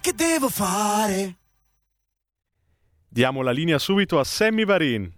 Che devo fare? Diamo la linea subito a Sammy Varin.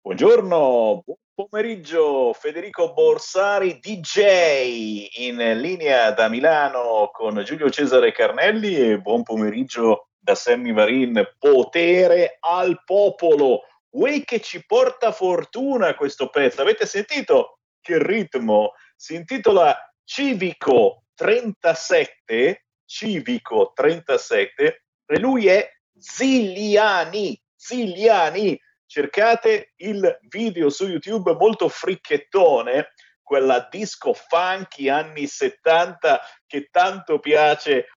Buongiorno, buon pomeriggio Federico Borsari DJ in linea da Milano con Giulio Cesare Carnelli e buon pomeriggio da Sammy Varin, potere al popolo. Way che ci porta fortuna questo pezzo. Avete sentito che ritmo? si intitola Civico 37, Civico 37, e lui è Ziliani, Ziliani. Cercate il video su YouTube molto fricchettone, quella disco funky anni 70 che tanto piace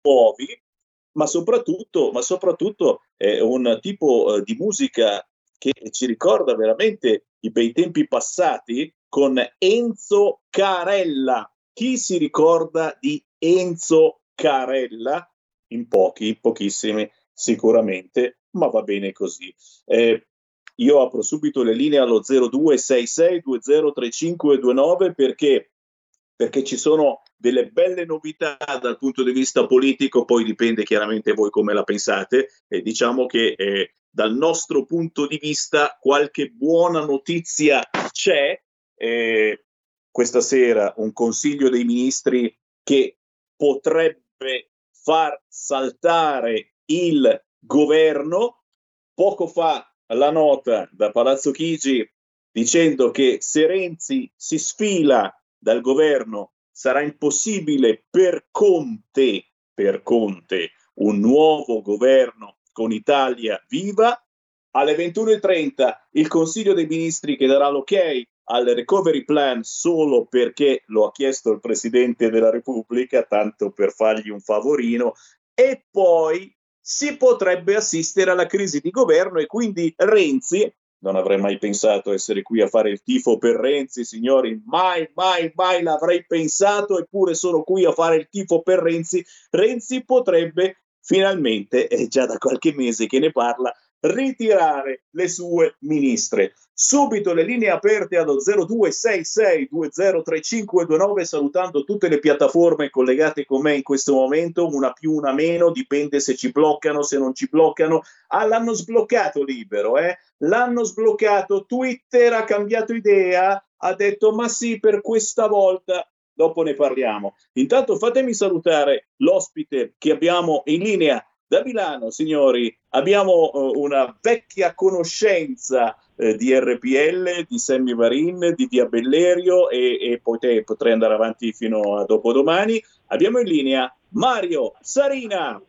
nuovi, ma soprattutto, ma soprattutto è un tipo eh, di musica che ci ricorda veramente i bei tempi passati con Enzo Carella. Chi si ricorda di Enzo Carella? In pochi, pochissimi sicuramente, ma va bene così. Eh, io apro subito le linee allo 0266203529 perché, perché ci sono delle belle novità dal punto di vista politico, poi dipende chiaramente voi come la pensate, e diciamo che eh, dal nostro punto di vista qualche buona notizia c'è, eh, questa sera un Consiglio dei Ministri che potrebbe far saltare il governo. Poco fa la nota da Palazzo Chigi dicendo che se Renzi si sfila dal governo sarà impossibile per Conte, per Conte un nuovo governo con Italia viva. Alle 21.30 il Consiglio dei Ministri che darà l'ok al recovery plan solo perché lo ha chiesto il Presidente della Repubblica, tanto per fargli un favorino, e poi si potrebbe assistere alla crisi di governo e quindi Renzi non avrei mai pensato essere qui a fare il tifo per Renzi, signori, mai, mai, mai l'avrei pensato, eppure sono qui a fare il tifo per Renzi. Renzi potrebbe finalmente, è già da qualche mese che ne parla, ritirare le sue ministre. Subito le linee aperte allo 0266203529 salutando tutte le piattaforme collegate con me in questo momento, una più, una meno, dipende se ci bloccano, se non ci bloccano. Ah, l'hanno sbloccato libero, eh? L'hanno sbloccato, Twitter ha cambiato idea, ha detto ma sì, per questa volta dopo ne parliamo. Intanto fatemi salutare l'ospite che abbiamo in linea da Milano, signori, abbiamo uh, una vecchia conoscenza uh, di RPL, di Sammy Varin, di Via Bellerio e, e poi potrei andare avanti fino a dopodomani. Abbiamo in linea Mario Sarina.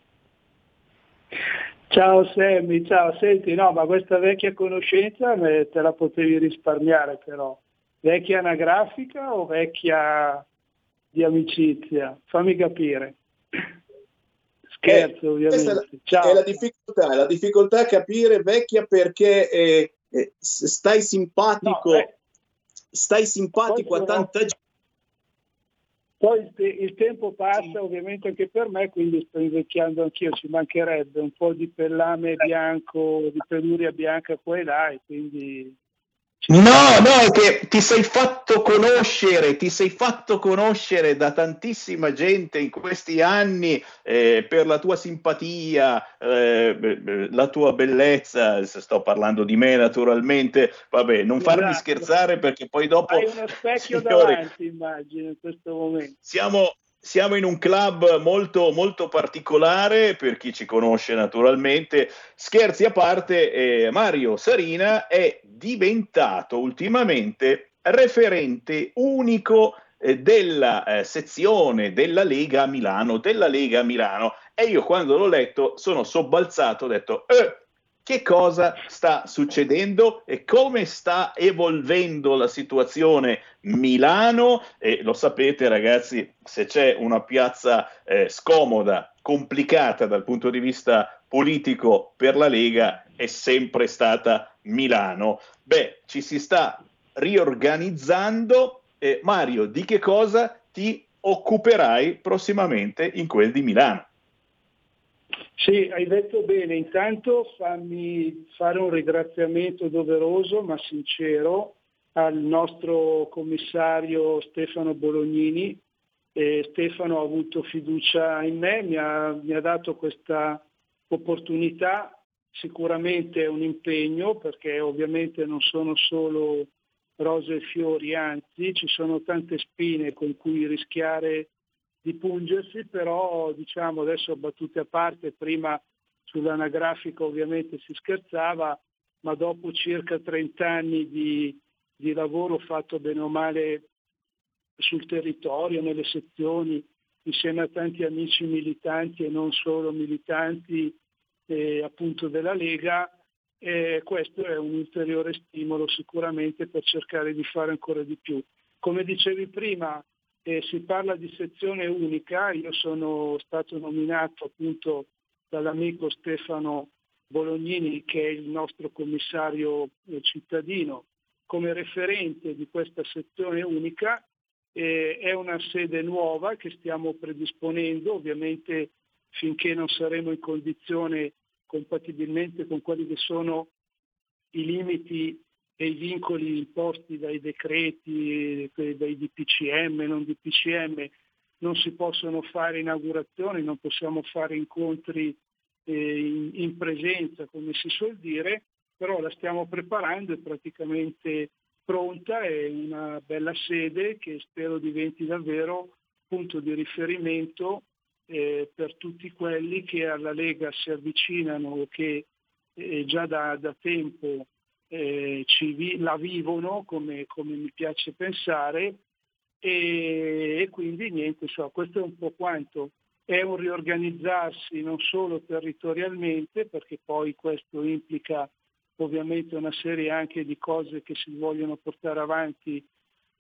Ciao Sammy, ciao, senti, no, ma questa vecchia conoscenza te la potevi risparmiare però. Vecchia anagrafica o vecchia di amicizia? Fammi capire. Scherzo, eh, ovviamente. È la, difficoltà, la difficoltà a capire vecchia perché eh, eh, stai simpatico, no, stai simpatico a tanta gente. Poi il, il, tempo passa ovviamente anche per me, quindi sto invecchiando anch'io, ci mancherebbe un po' di pellame bianco, di peluria bianca qua e là, e quindi No, no, è che ti sei fatto conoscere, ti sei fatto conoscere da tantissima gente in questi anni eh, per la tua simpatia, eh, la tua bellezza. Sto parlando di me naturalmente. Vabbè, non farmi esatto. scherzare perché poi dopo. Hai uno specchio signori, davanti, immagino, in questo momento. Siamo, siamo in un club molto, molto particolare per chi ci conosce naturalmente. Scherzi a parte, eh, Mario Sarina è diventato ultimamente referente unico eh, della eh, sezione della Lega Milano, della Lega Milano. E io quando l'ho letto sono sobbalzato, ho detto, eh, che cosa sta succedendo e come sta evolvendo la situazione Milano? E lo sapete ragazzi se c'è una piazza eh, scomoda complicata dal punto di vista politico per la Lega è sempre stata Milano. Beh ci si sta riorganizzando eh, Mario di che cosa ti occuperai prossimamente in quel di Milano sì, hai detto bene. Intanto fammi fare un ringraziamento doveroso ma sincero al nostro commissario Stefano Bolognini. E Stefano ha avuto fiducia in me, mi ha, mi ha dato questa opportunità. Sicuramente è un impegno perché ovviamente non sono solo rose e fiori, anzi ci sono tante spine con cui rischiare di pungersi, però diciamo adesso battute a parte, prima sull'anagrafica ovviamente si scherzava, ma dopo circa 30 anni di, di lavoro fatto bene o male sul territorio, nelle sezioni, insieme a tanti amici militanti e non solo militanti eh, appunto della Lega, eh, questo è un ulteriore stimolo sicuramente per cercare di fare ancora di più. Come dicevi prima, eh, si parla di sezione unica, io sono stato nominato appunto dall'amico Stefano Bolognini che è il nostro commissario eh, cittadino come referente di questa sezione unica. Eh, è una sede nuova che stiamo predisponendo, ovviamente finché non saremo in condizione compatibilmente con quelli che sono i limiti e i vincoli imposti dai decreti, dai DPCM, non DPCM, non si possono fare inaugurazioni, non possiamo fare incontri eh, in, presenza, come si suol dire, però la stiamo preparando, è praticamente pronta, è una bella sede che spero diventi davvero punto di riferimento eh, per tutti quelli che alla Lega si avvicinano o che eh, già da, da tempo eh, vi, la vivono come, come, mi piace pensare e, e quindi niente, so, questo è un po' quanto. È un riorganizzarsi non solo territorialmente, perché poi questo implica ovviamente una serie anche di cose che si vogliono portare avanti,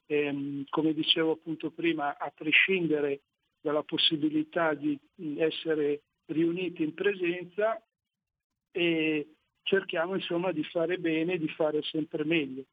ehm, come dicevo appunto prima, a prescindere dalla possibilità di essere riuniti in presenza e cerchiamo insomma di fare bene, di fare sempre meglio.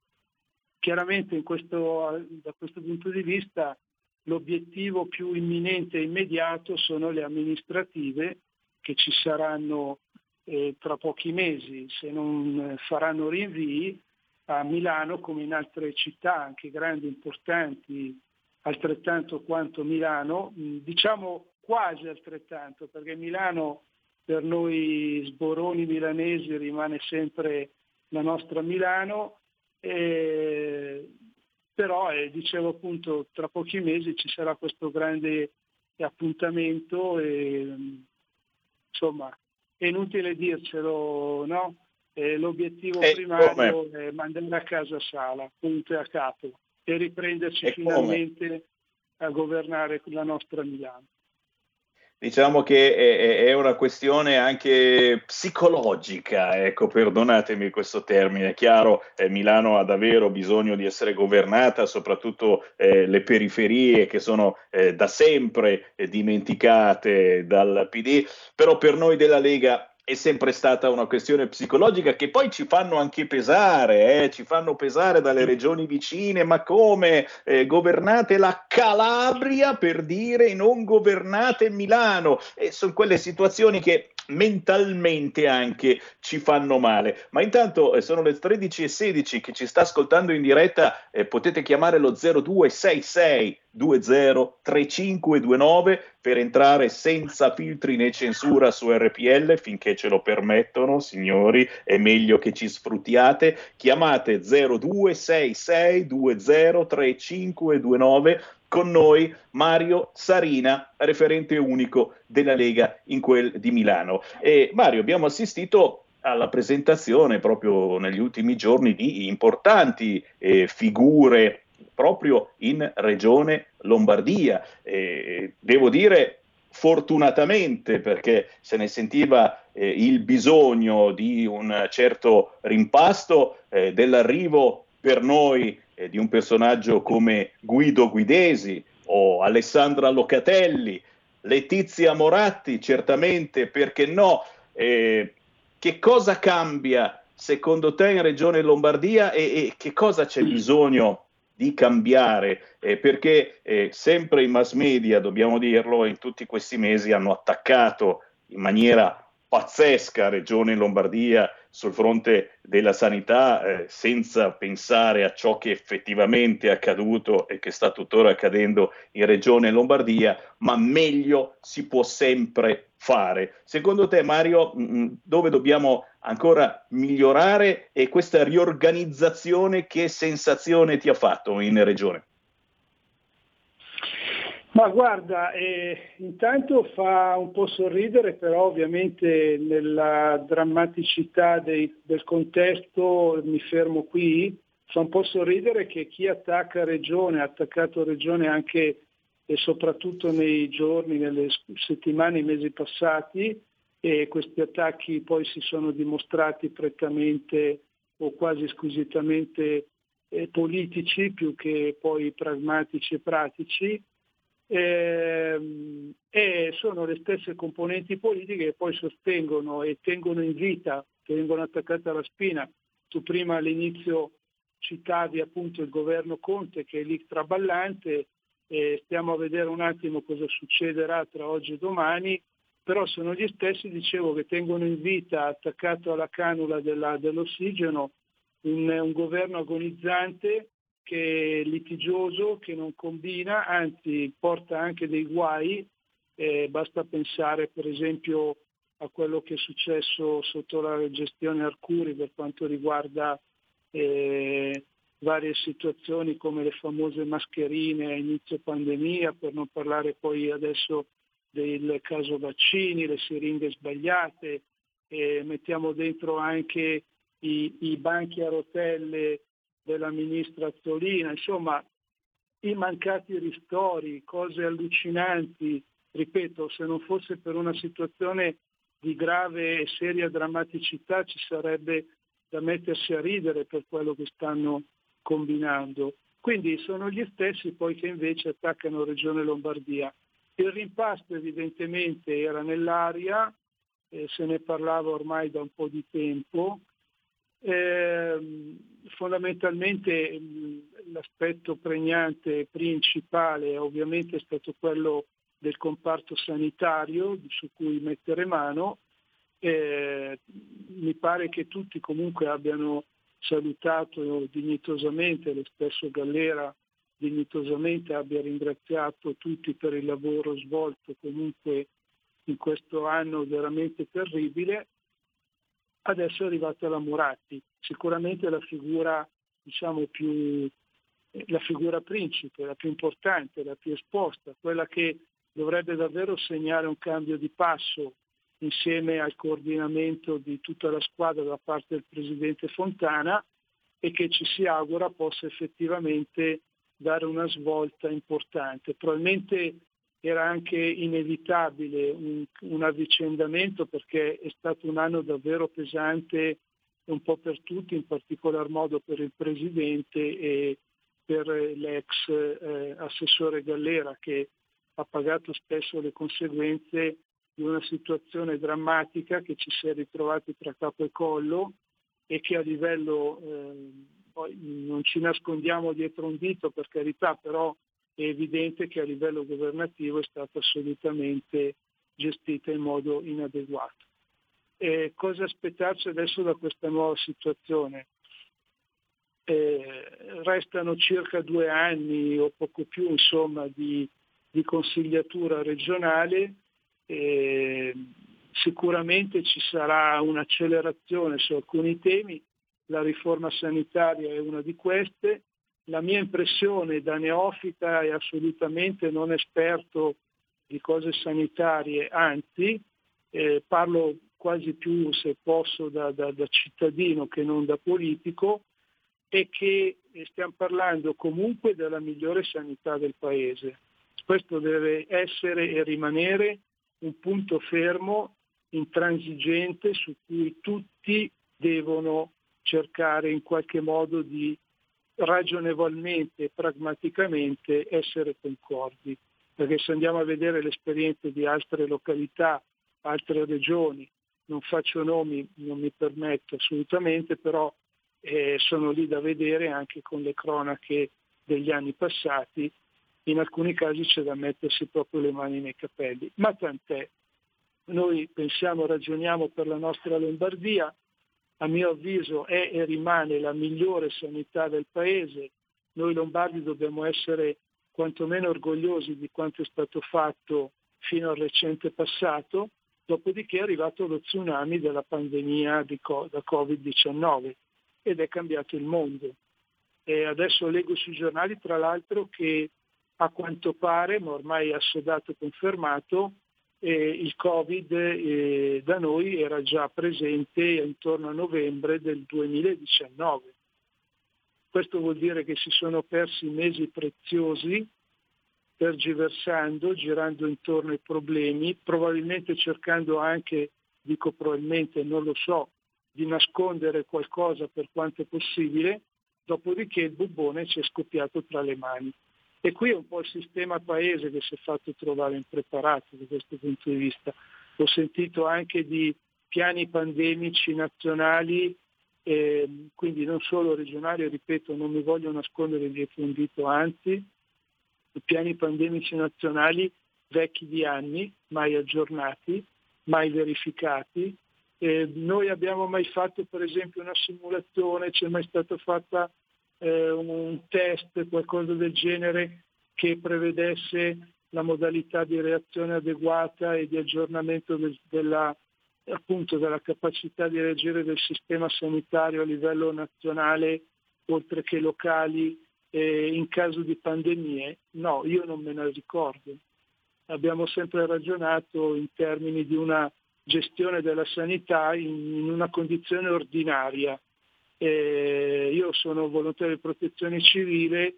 Chiaramente questo, da questo punto di vista l'obiettivo più imminente e immediato sono le amministrative che ci saranno eh, tra pochi mesi, se non faranno rinvii, a Milano come in altre città, anche grandi, importanti, altrettanto quanto Milano, diciamo quasi altrettanto, perché Milano per noi sboroni milanesi rimane sempre la nostra Milano, eh, però eh, dicevo appunto tra pochi mesi ci sarà questo grande appuntamento e insomma è inutile dircelo, no? Eh, l'obiettivo e primario come? è mandare a casa Sala, punto e a capo, e riprenderci e finalmente come? a governare la nostra Milano diciamo che è, è, una questione anche psicologica, ecco, perdonatemi questo termine, è chiaro, eh, Milano ha davvero bisogno di essere governata, soprattutto eh, le periferie che sono eh, da sempre eh, dimenticate dal PD, però per noi della Lega è sempre stata una questione psicologica che poi ci fanno anche pesare, eh? ci fanno pesare dalle regioni vicine, ma come eh, governate la Calabria per dire non governate Milano? E sono quelle situazioni che mentalmente anche ci fanno male. Ma intanto eh, sono le 13.16 che ci sta ascoltando in diretta, eh, potete chiamare lo 0266 203529 per entrare senza filtri né censura su RPL finché ce lo permettono, signori, è meglio che ci sfruttiate. Chiamate 0266 203529 con noi Mario Sarina, referente unico della Lega in quel di Milano. E Mario, abbiamo assistito alla presentazione proprio negli ultimi giorni di importanti eh, figure proprio in regione Lombardia. Eh, devo dire fortunatamente perché se ne sentiva eh, il bisogno di un certo rimpasto eh, dell'arrivo per noi eh, di un personaggio come Guido Guidesi o Alessandra Locatelli, Letizia Moratti, certamente, perché no? Eh, che cosa cambia secondo te in Regione Lombardia e, e che cosa c'è bisogno di cambiare? Eh, perché eh, sempre i mass media, dobbiamo dirlo, in tutti questi mesi hanno attaccato in maniera pazzesca Regione Lombardia sul fronte della sanità eh, senza pensare a ciò che effettivamente è accaduto e che sta tuttora accadendo in Regione Lombardia, ma meglio si può sempre fare. Secondo te Mario, mh, dove dobbiamo ancora migliorare e questa riorganizzazione che sensazione ti ha fatto in Regione? Ma guarda, eh, intanto fa un po' sorridere, però ovviamente nella drammaticità dei, del contesto mi fermo qui, fa un po' sorridere che chi attacca Regione, ha attaccato Regione anche e soprattutto nei giorni, nelle settimane, i mesi passati, e questi attacchi poi si sono dimostrati prettamente o quasi squisitamente eh, politici più che poi pragmatici e pratici eh, e sono le stesse componenti politiche che poi sostengono e tengono in vita, tengono attaccate alla spina. Tu prima all'inizio citavi appunto il governo Conte che è lì traballante, e stiamo a vedere un attimo cosa succederà tra oggi e domani, però sono gli stessi, dicevo, che tengono in vita, attaccato alla canula della, dell'ossigeno, un, un governo agonizzante che è litigioso, che non combina, anzi porta anche dei guai. Eh, basta pensare per esempio a quello che è successo sotto la gestione Arcuri per quanto riguarda eh, varie situazioni come le famose mascherine a inizio pandemia, per non parlare poi adesso del caso vaccini, le siringhe sbagliate, eh, mettiamo dentro anche i, i banchi a rotelle della ministra Azzolina, insomma i mancati ristori, cose allucinanti, ripeto, se non fosse per una situazione di grave e seria drammaticità ci sarebbe da mettersi a ridere per quello che stanno combinando. Quindi sono gli stessi poi che invece attaccano Regione Lombardia. Il rimpasto evidentemente era nell'aria, eh, se ne parlava ormai da un po' di tempo. Eh, fondamentalmente l'aspetto pregnante principale ovviamente è stato quello del comparto sanitario su cui mettere mano. Eh, mi pare che tutti comunque abbiano salutato dignitosamente, lo stesso Gallera dignitosamente abbia ringraziato tutti per il lavoro svolto comunque in questo anno veramente terribile. Adesso è arrivata la Muratti, sicuramente la figura diciamo più la figura principe, la più importante, la più esposta, quella che dovrebbe davvero segnare un cambio di passo insieme al coordinamento di tutta la squadra da parte del Presidente Fontana e che ci si augura possa effettivamente dare una svolta importante. Probabilmente era anche inevitabile un, un avvicendamento perché è stato un anno davvero pesante un po' per tutti, in particolar modo per il Presidente e per l'ex eh, assessore Gallera che ha pagato spesso le conseguenze di una situazione drammatica che ci si è ritrovati tra capo e collo e che a livello, eh, poi non ci nascondiamo dietro un dito per carità, però è evidente che a livello governativo è stata assolutamente gestita in modo inadeguato. E cosa aspettarci adesso da questa nuova situazione? Eh, restano circa due anni o poco più insomma, di, di consigliatura regionale. Eh, sicuramente ci sarà un'accelerazione su alcuni temi, la riforma sanitaria è una di queste. La mia impressione da neofita è assolutamente non esperto di cose sanitarie, anzi eh, parlo quasi più se posso da, da, da cittadino che non da politico, è che stiamo parlando comunque della migliore sanità del Paese. Questo deve essere e rimanere un punto fermo, intransigente, su cui tutti devono cercare in qualche modo di ragionevolmente e pragmaticamente essere concordi. Perché se andiamo a vedere le esperienze di altre località, altre regioni, non faccio nomi, non mi permetto assolutamente, però eh, sono lì da vedere anche con le cronache degli anni passati, in alcuni casi c'è da mettersi proprio le mani nei capelli, ma tant'è. Noi pensiamo, ragioniamo per la nostra Lombardia, a mio avviso è e rimane la migliore sanità del Paese, noi lombardi dobbiamo essere quantomeno orgogliosi di quanto è stato fatto fino al recente passato, dopodiché è arrivato lo tsunami della pandemia di, da Covid-19 ed è cambiato il mondo. E adesso leggo sui giornali tra l'altro che a quanto pare, ma ormai assodato e confermato, eh, il Covid eh, da noi era già presente intorno a novembre del 2019. Questo vuol dire che si sono persi mesi preziosi tergiversando, girando intorno ai problemi, probabilmente cercando anche, dico probabilmente, non lo so, di nascondere qualcosa per quanto possibile, dopodiché il bubbone ci è scoppiato tra le mani. E qui è un po' il sistema paese che si è fatto trovare impreparato da questo punto di vista. Ho sentito anche di piani pandemici nazionali, eh, quindi non solo regionali, ripeto, non mi voglio nascondere dietro un dito, anzi, piani pandemici nazionali vecchi di anni, mai aggiornati, mai verificati, eh, noi abbiamo mai fatto per esempio una simulazione, c'è mai stato fatto eh, un test, qualcosa del genere che prevedesse la modalità di reazione adeguata e di aggiornamento del, della, appunto, della capacità di reagire del sistema sanitario a livello nazionale oltre che locali eh, in caso di pandemie? No, io non me ne ricordo. Abbiamo sempre ragionato in termini di una gestione della sanità in, in una condizione ordinaria. Eh, io sono volontario di protezione civile,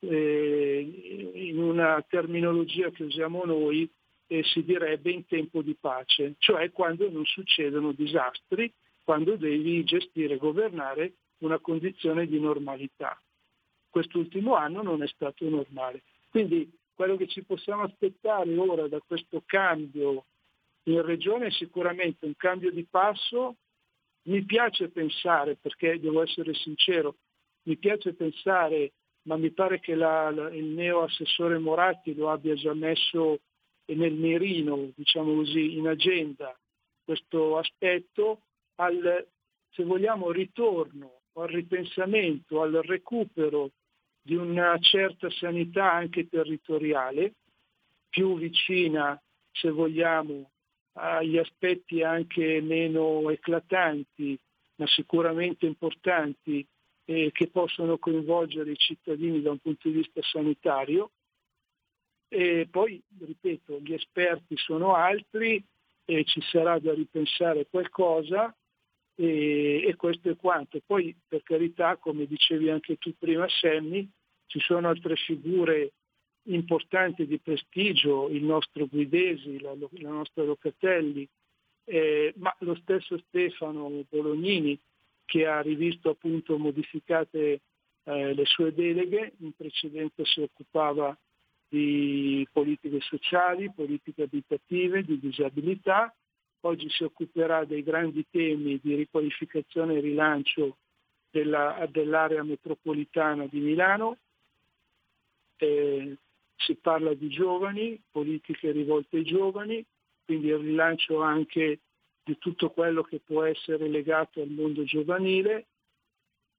eh, in una terminologia che usiamo noi eh, si direbbe in tempo di pace, cioè quando non succedono disastri, quando devi gestire e governare una condizione di normalità. Quest'ultimo anno non è stato normale. Quindi quello che ci possiamo aspettare ora da questo cambio in regione è sicuramente un cambio di passo. Mi piace pensare, perché devo essere sincero, mi piace pensare, ma mi pare che la, la, il neo assessore Moratti lo abbia già messo nel mirino, diciamo così, in agenda questo aspetto, al, se vogliamo, ritorno, al ripensamento, al recupero di una certa sanità anche territoriale, più vicina, se vogliamo, agli aspetti anche meno eclatanti, ma sicuramente importanti, eh, che possono coinvolgere i cittadini da un punto di vista sanitario. E poi, ripeto, gli esperti sono altri e ci sarà da ripensare qualcosa e, e questo è quanto. Poi, per carità, come dicevi anche tu prima, Sammy, ci sono altre figure importanti di prestigio, il nostro Guidesi, la, la nostra Locatelli, eh, ma lo stesso Stefano Bolognini che ha rivisto appunto modificate eh, le sue deleghe, in precedenza si occupava di politiche sociali, politiche abitative, di disabilità, oggi si occuperà dei grandi temi di riqualificazione e rilancio della, dell'area metropolitana di Milano. Eh, si parla di giovani, politiche rivolte ai giovani, quindi il rilancio anche di tutto quello che può essere legato al mondo giovanile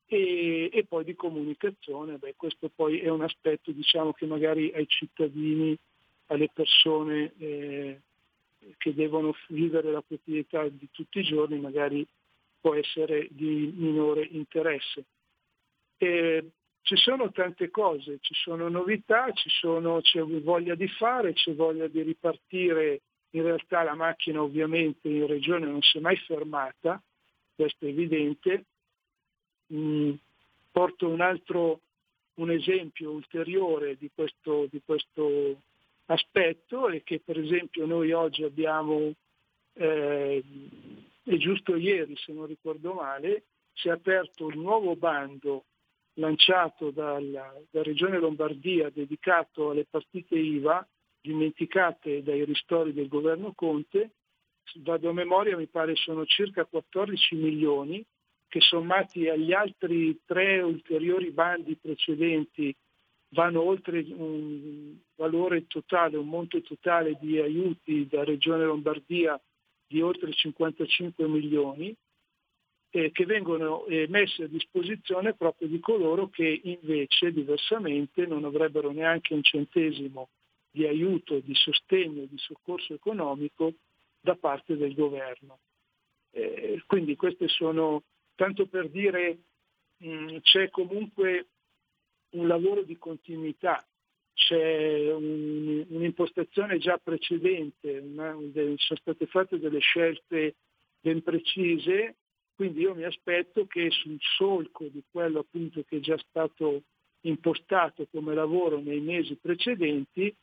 e, e poi di comunicazione. Beh, questo poi è un aspetto diciamo, che magari ai cittadini, alle persone eh, che devono vivere la quotidianità di tutti i giorni magari può essere di minore interesse. E ci sono tante cose, ci sono novità, ci sono, c'è voglia di fare, c'è voglia di ripartire in realtà la macchina ovviamente in regione non si è mai fermata, questo è evidente. Mm, porto un altro un esempio ulteriore di questo, di questo aspetto è che per esempio noi oggi abbiamo, eh, è giusto ieri se non ricordo male, si è aperto il nuovo bando lanciato dalla, dalla Regione Lombardia dedicato alle partite IVA dimenticate dai ristori del governo Conte, vado a memoria mi pare sono circa 14 milioni che sommati agli altri tre ulteriori bandi precedenti vanno oltre un valore totale, un monte totale di aiuti da Regione Lombardia di oltre 55 milioni eh, che vengono eh, messi a disposizione proprio di coloro che invece diversamente non avrebbero neanche un centesimo di aiuto, di sostegno, di soccorso economico da parte del governo. Eh, quindi queste sono, tanto per dire, mh, mm, c'è comunque un lavoro di continuità, c'è un, un'impostazione già precedente, una, sono state fatte delle scelte ben precise, quindi io mi aspetto che sul solco di quello appunto che è già stato impostato come lavoro nei mesi precedenti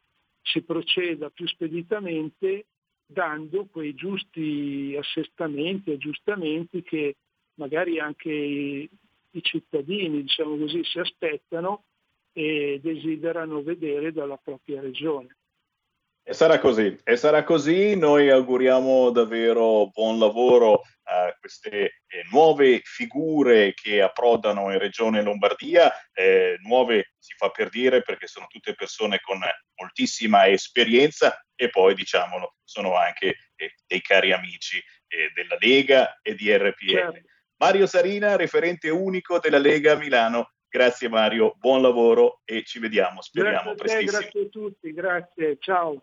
si proceda più speditamente dando quei giusti assestamenti, aggiustamenti che magari anche i, i cittadini, diciamo così, si aspettano e desiderano vedere dalla propria regione. E sarà così, e sarà così. Noi auguriamo davvero buon lavoro a queste eh, nuove figure che approdano in Regione Lombardia. Eh, nuove si fa per dire perché sono tutte persone con moltissima esperienza e poi, diciamolo, sono anche eh, dei cari amici eh, della Lega e di RPL. Certo. Mario Sarina, referente unico della Lega Milano. Grazie Mario, buon lavoro e ci vediamo, speriamo grazie te, Grazie a tutti, grazie, ciao.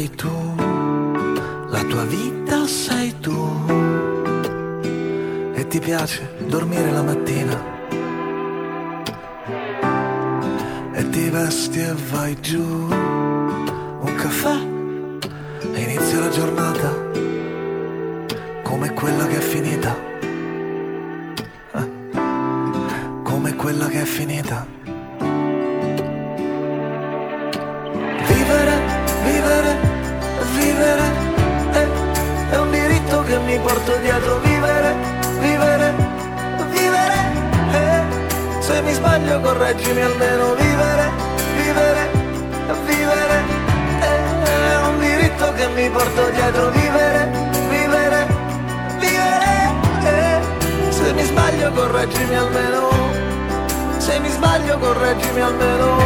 fai tu, la tua vita sei tu. E ti piace dormire la mattina. E ti vesti e vai giù. Un caffè e inizia la giornata come quella che è finita. Eh, Come quella che è finita. Correggimi almeno. Vivere, vivere, vivere è, un diritto che mi porto dietro. Vivere, vivere, vivere se mi sbaglio correggimi almeno. Se mi sbaglio correggimi almeno.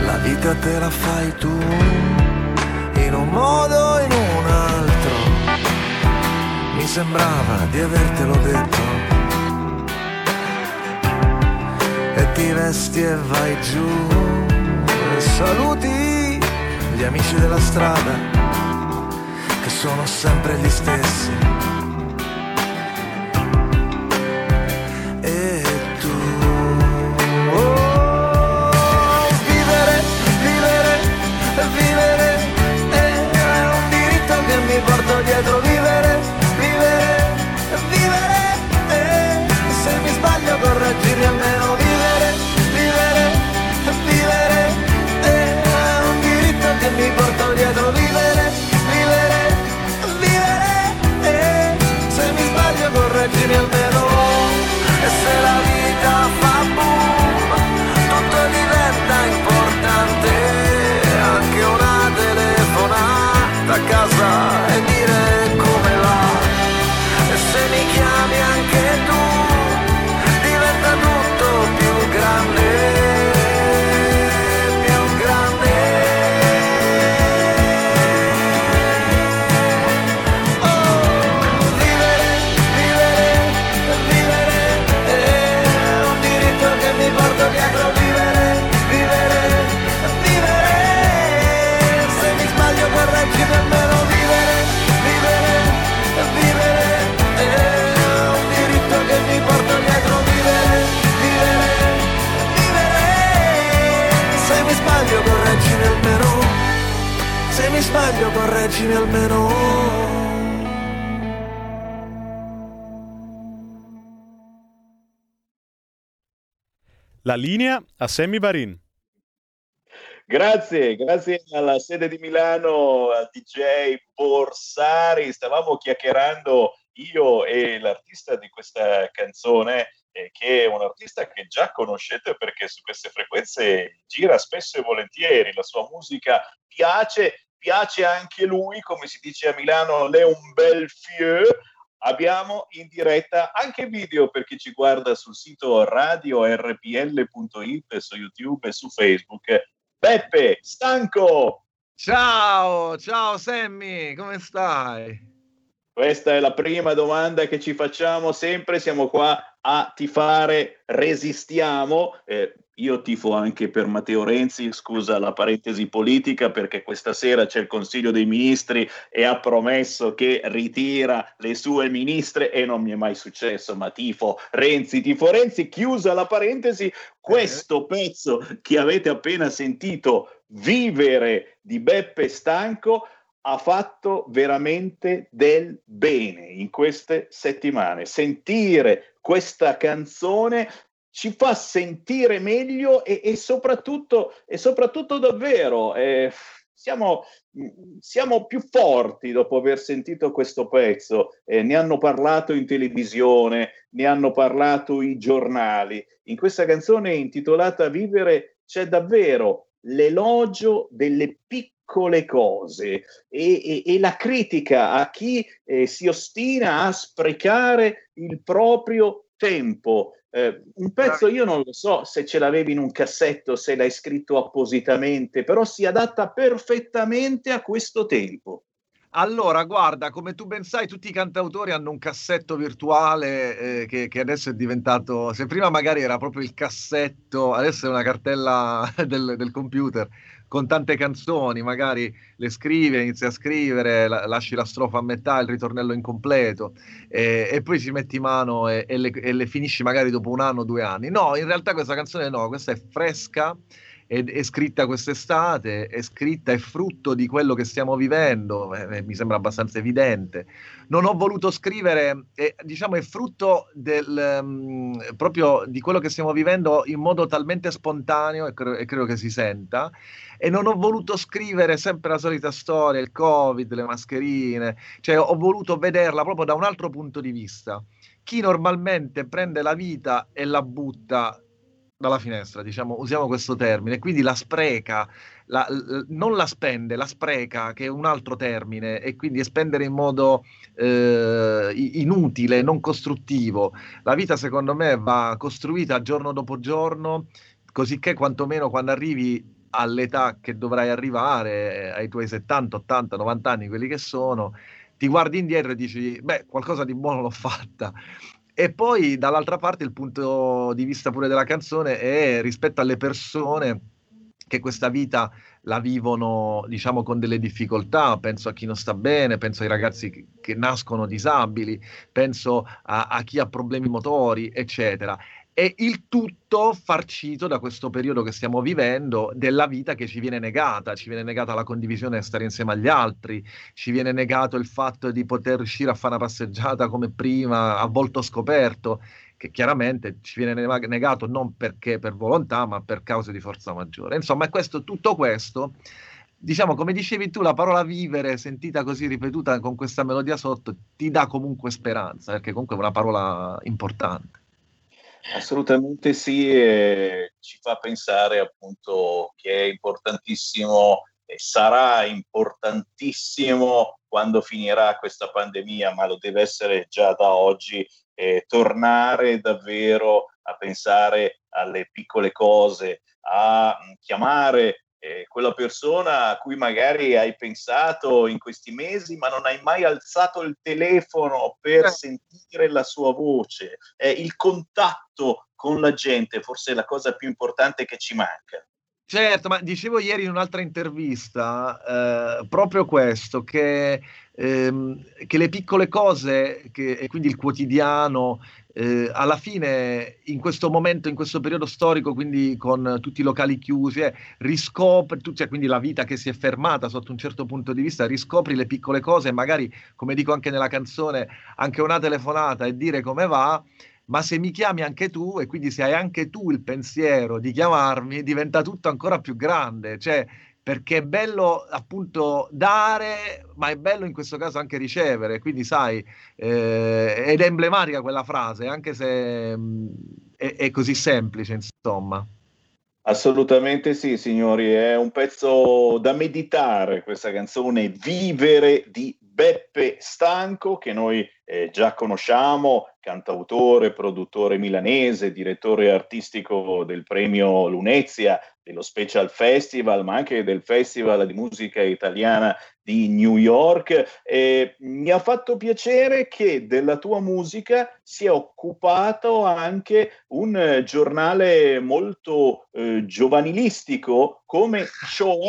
La vita te la fai tu, in un modo o in un altro. Mi sembrava di avertelo detto. Ti vesti e vai giù. Saluti gli amici della strada, che sono sempre gli stessi. Se mi sbaglio correggimi almeno. La linea a Sammy Varin. Grazie, grazie alla sede di Milano, al DJ Borsari. Stavamo chiacchierando io e l'artista di questa canzone, eh, che è un artista che già conoscete perché su queste frequenze gira spesso e volentieri. La sua musica piace, piace anche lui, come si dice a Milano, l'è un bel fieu. Abbiamo in diretta anche video per chi ci guarda sul sito radiorpl.it, su YouTube e su Facebook. Beppe, stanco! Ciao, ciao Sammy, come stai? Questa è la prima domanda che ci facciamo sempre, siamo qua a tifare, resistiamo. Eh, io tifo anche per Matteo Renzi, scusa la parentesi politica, perché questa sera c'è il Consiglio dei Ministri e ha promesso che ritira le sue ministre e non mi è mai successo, ma tifo Renzi, tifo Renzi. Chiusa la parentesi, questo pezzo che avete appena sentito, Vivere di Beppe Stanco, ha fatto veramente del bene in queste settimane. Sentire questa canzone ci fa sentire meglio e, e, soprattutto, e soprattutto davvero eh, siamo, siamo, più forti dopo aver sentito questo pezzo. Eh, ne hanno parlato in televisione, ne hanno parlato i giornali. In questa canzone intitolata Vivere c'è davvero l'elogio delle piccole cose e, e, e, la critica a chi eh, si ostina a sprecare il proprio tempo. Eh, un pezzo io non lo so se ce l'avevi in un cassetto, se l'hai scritto appositamente, però si adatta perfettamente a questo tempo. Allora, guarda, come tu ben sai, tutti i cantautori hanno un cassetto virtuale eh, che, che, adesso è diventato, se prima magari era proprio il cassetto, adesso è una cartella del, del computer con tante canzoni, magari le scrivi, inizi a scrivere, la, lasci la strofa a metà, il ritornello incompleto e, e poi ci metti mano e, e, le, e le finisci magari dopo un anno, due anni. No, in realtà questa canzone no, questa è fresca è, è, scritta quest'estate, è scritta, è frutto di quello che stiamo vivendo, eh, mi sembra abbastanza evidente. Non ho voluto scrivere, eh, diciamo, è frutto del, um, proprio di quello che stiamo vivendo in modo talmente spontaneo e, cre- e credo che si senta. E non ho voluto scrivere sempre la solita storia, il Covid, le mascherine, cioè ho voluto vederla proprio da un altro punto di vista. Chi normalmente prende la vita e la butta dalla finestra, diciamo, usiamo questo termine, quindi la spreca, la, l- non la spende, la spreca, che è un altro termine, e quindi spendere in modo eh, inutile, non costruttivo. La vita, secondo me, va costruita giorno dopo giorno, così che quantomeno quando arrivi all'età che dovrai arrivare, ai tuoi 70, 80, 90 anni, quelli che sono, ti guardi indietro e dici, beh, qualcosa di buono l'ho fatta. E poi dall'altra parte il punto di vista pure della canzone è rispetto alle persone che questa vita la vivono, diciamo, con delle difficoltà. Penso a chi non sta bene, penso ai ragazzi che, nascono disabili, penso a, a chi ha problemi motori, eccetera e il tutto farcito da questo periodo che stiamo vivendo della vita che ci viene negata, ci viene negata la condivisione e stare insieme agli altri, ci viene negato il fatto di poter uscire a fare una passeggiata come prima, a volto scoperto, che chiaramente ci viene negato non perché per volontà, ma per cause di forza maggiore. Insomma, questo, tutto questo diciamo, come dicevi tu, la parola vivere, sentita così ripetuta con questa melodia sotto, ti dà comunque speranza, perché comunque è una parola importante. Assolutamente sì, e ci fa pensare appunto che è importantissimo e sarà importantissimo quando finirà questa pandemia, ma lo deve essere già da oggi, eh, tornare davvero a pensare alle piccole cose, a chiamare eh, quella persona a cui magari hai pensato in questi mesi, ma non hai mai alzato il telefono per sentire la sua voce. Eh, il contatto con la gente forse è la cosa più importante che ci manca. Certo, ma dicevo ieri in un'altra intervista eh, proprio questo, che, ehm, che, le piccole cose, che, e quindi il quotidiano, eh, alla fine in questo momento, in questo periodo storico, quindi con tutti i locali chiusi, eh, riscopri, tu, cioè, quindi la vita che si è fermata sotto un certo punto di vista, riscopri le piccole cose magari, come dico anche nella canzone, anche una telefonata e dire come va ma se mi chiami anche tu e quindi se hai anche tu il pensiero di chiamarmi, diventa tutto ancora più grande, cioè perché è bello appunto dare, ma è bello in questo caso anche ricevere, quindi sai, eh, ed è emblematica quella frase, anche se mh, mm, è, è così semplice, insomma. Assolutamente sì, signori, è un pezzo da meditare questa canzone, Vivere di Beppe Stanco, che noi eh, già conosciamo, cantautore, produttore milanese, direttore artistico del premio Lunezia, dello Special Festival, ma anche del Festival di musica italiana di New York. E mi ha fatto piacere che della tua musica sia occupato anche un eh, giornale molto eh, giovanilistico come Show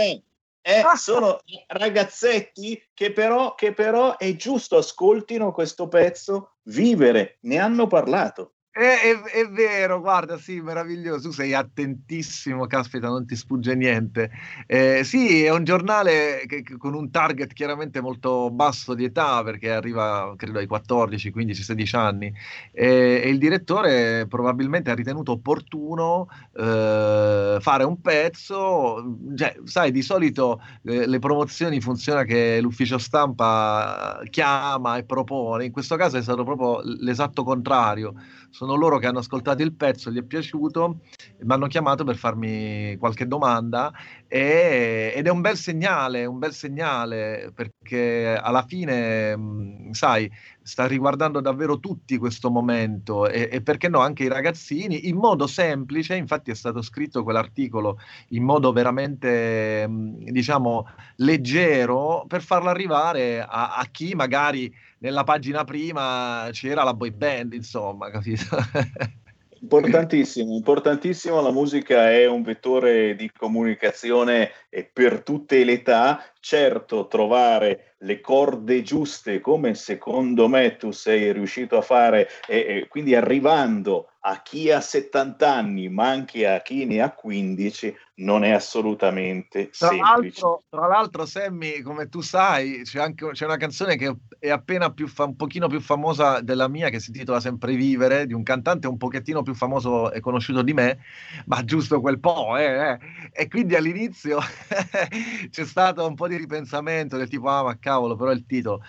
eh, sono ragazzetti che però, che però è giusto ascoltino questo pezzo vivere, ne hanno parlato. È, è, è, vero, guarda, sì, meraviglioso. Tu sei attentissimo, caspita, non ti sfugge niente. Eh, sì, è un giornale che, che, con un target chiaramente molto basso di età, perché arriva, credo, ai 14, 15, 16 anni. Eh, e il direttore probabilmente ha ritenuto opportuno eh, fare un pezzo. Cioè, sai, di solito eh, le promozioni funziona che l'ufficio stampa chiama e propone. In questo caso è stato proprio l'esatto contrario sono loro che hanno ascoltato il pezzo, gli è piaciuto, mi hanno chiamato per farmi qualche domanda e, ed è un bel segnale, un bel segnale perché alla fine, mh, sai, sta riguardando davvero tutti questo momento e, e, perché no anche i ragazzini in modo semplice infatti è stato scritto quell'articolo in modo veramente diciamo leggero per farlo arrivare a, a chi magari nella pagina prima c'era la boy band insomma capito Importantissimo, importantissimo, la musica è un vettore di comunicazione per tutte le età, certo trovare le corde giuste come secondo me tu sei riuscito a fare e, quindi arrivando a chi ha 70 anni ma anche a chi ne ha 15 non è assolutamente tra semplice. L'altro, tra l'altro, Sammy, come tu sai, c'è anche c'è una canzone che è appena più fa- un pochino più famosa della mia, che si intitola Sempre Vivere, di un cantante un pochettino più famoso e conosciuto di me, ma giusto quel po', eh, eh. E quindi all'inizio c'è stato un po' di ripensamento del tipo, ah, ma cavolo, però il titolo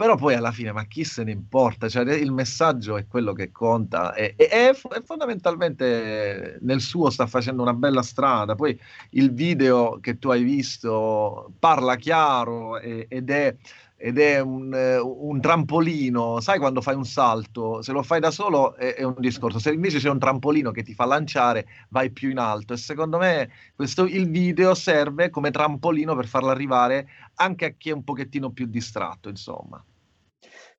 però poi alla fine, ma chi se ne importa? Cioè, il messaggio è quello che conta e, e, e, fondamentalmente nel suo sta facendo una bella strada. Poi il video che tu hai visto parla chiaro e, ed è ed è un, un, trampolino, sai quando fai un salto, se lo fai da solo è, è, un discorso, se invece c'è un trampolino che ti fa lanciare vai più in alto e secondo me questo, il video serve come trampolino per farlo arrivare anche a chi è un pochettino più distratto, insomma.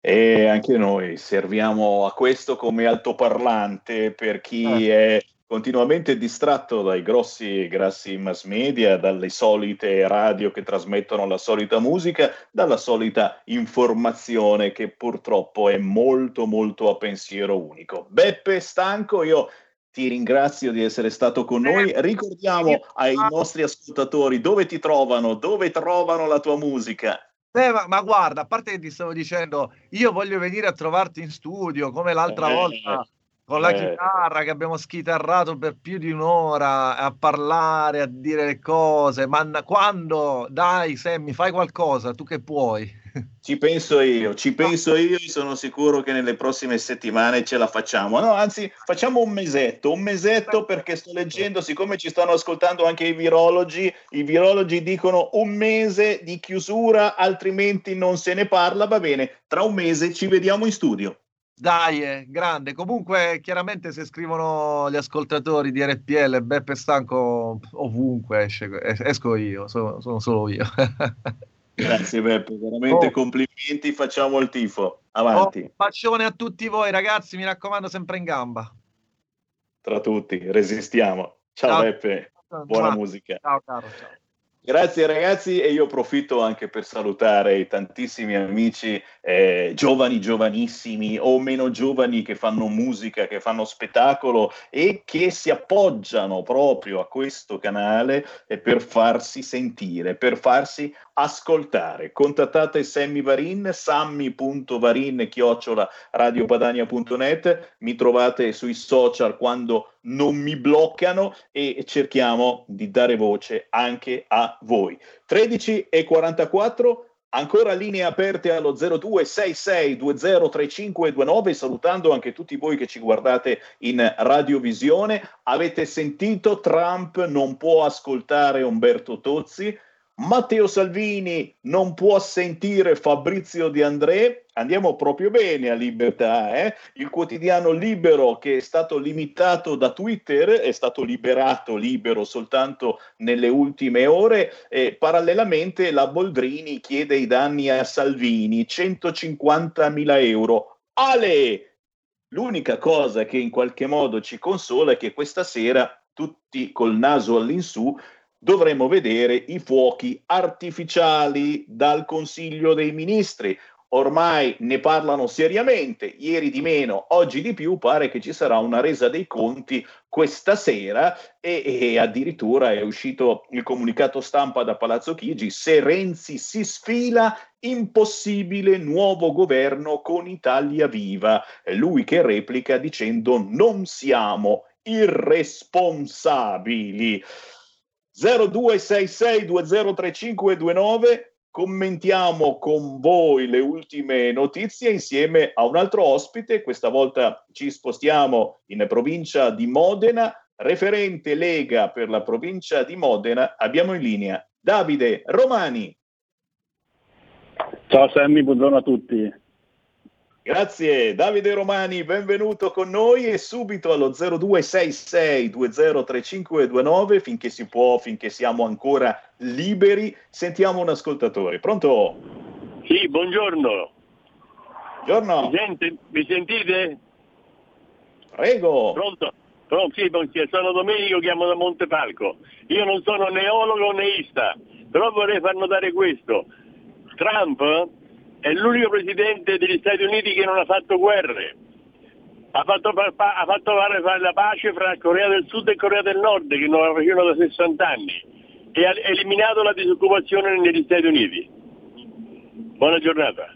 E anche noi serviamo a questo come altoparlante per chi eh. è continuamente distratto dai grossi, grassi mass media, dalle solite radio che trasmettono la solita musica, dalla solita informazione che purtroppo è molto molto a pensiero unico. Beppe Stanco, io ti ringrazio di essere stato con noi. Ricordiamo ai nostri ascoltatori dove ti trovano, dove trovano la tua musica. Beh, ma, ma, guarda, a parte che ti stavo dicendo, io voglio venire a trovarti in studio come l'altra eh, volta con la eh. chitarra che abbiamo schitarrato per più di un'ora a parlare, a dire le cose. Ma quando? Dai, Sammy, fai qualcosa, tu che puoi. Ci penso io, ci penso io e sono sicuro che nelle prossime settimane ce la facciamo. No, anzi, facciamo un mesetto, un mesetto perché sto leggendo, siccome ci stanno ascoltando anche i virologi, i virologi dicono un mese di chiusura, altrimenti non se ne parla, va bene, tra un mese ci vediamo in studio. Dai, è grande. Comunque, chiaramente, se scrivono gli ascoltatori di RPL, Beppe Stanco ovunque esce, esco io, sono, sono solo io. Grazie Beppe, veramente oh. complimenti, facciamo il tifo. Avanti. Oh, passione a tutti voi ragazzi, mi raccomando sempre in gamba. Tra tutti, resistiamo. Ciao, ciao. Beppe, buona ciao. musica. Ciao caro, ciao. Grazie ragazzi e io approfitto anche per salutare i tantissimi amici eh, giovani, giovanissimi o meno giovani che fanno musica, che fanno spettacolo e che si appoggiano proprio a questo canale per farsi sentire, per farsi ascoltare. Contattate Sammy Varin, sammy.varin chiocciola radiopadania.net, mi trovate sui social quando non mi bloccano e cerchiamo di dare voce anche a voi. 13 e 44 Ancora linee aperte allo 0266203529, salutando anche tutti voi che ci guardate in radiovisione. Avete sentito Trump non può ascoltare Umberto Tozzi? Matteo Salvini non può sentire Fabrizio Di André, andiamo proprio bene a Libertà, eh? il quotidiano libero che è stato limitato da Twitter, è stato liberato libero soltanto nelle ultime ore e parallelamente la Boldrini chiede i danni a Salvini, 150 mila euro. Ale! L'unica cosa che in qualche modo ci consola è che questa sera tutti col naso all'insù dovremo vedere i fuochi artificiali dal Consiglio dei Ministri. Ormai ne parlano seriamente, ieri di meno, oggi di più, pare che ci sarà una resa dei conti questa sera e, e addirittura è uscito il comunicato stampa da Palazzo Chigi, se Renzi si sfila, impossibile nuovo governo con Italia Viva. È lui che replica dicendo non siamo irresponsabili. 0266203529 commentiamo con voi le ultime notizie insieme a un altro ospite, questa volta ci spostiamo in provincia di Modena, referente Lega per la provincia di Modena, abbiamo in linea Davide Romani. Ciao Sammy, buongiorno a tutti. Grazie Davide Romani, benvenuto con noi e subito allo 0266203529 finché si può, finché siamo ancora liberi, sentiamo un ascoltatore. Pronto? Sì, buongiorno. Buongiorno. Mi, sente, mi sentite? Prego. Pronto? Pronto, sì, sono Domenico, chiamo da Montefalco. Io non sono neologo neista, però vorrei far notare questo. Trump è l'unico presidente degli Stati Uniti che non ha fatto guerre. Ha fatto, ha fatto fare la pace fra Corea del Sud e Corea del Nord, che non la facevano da 60 anni, e ha eliminato la disoccupazione negli Stati Uniti. Buona giornata.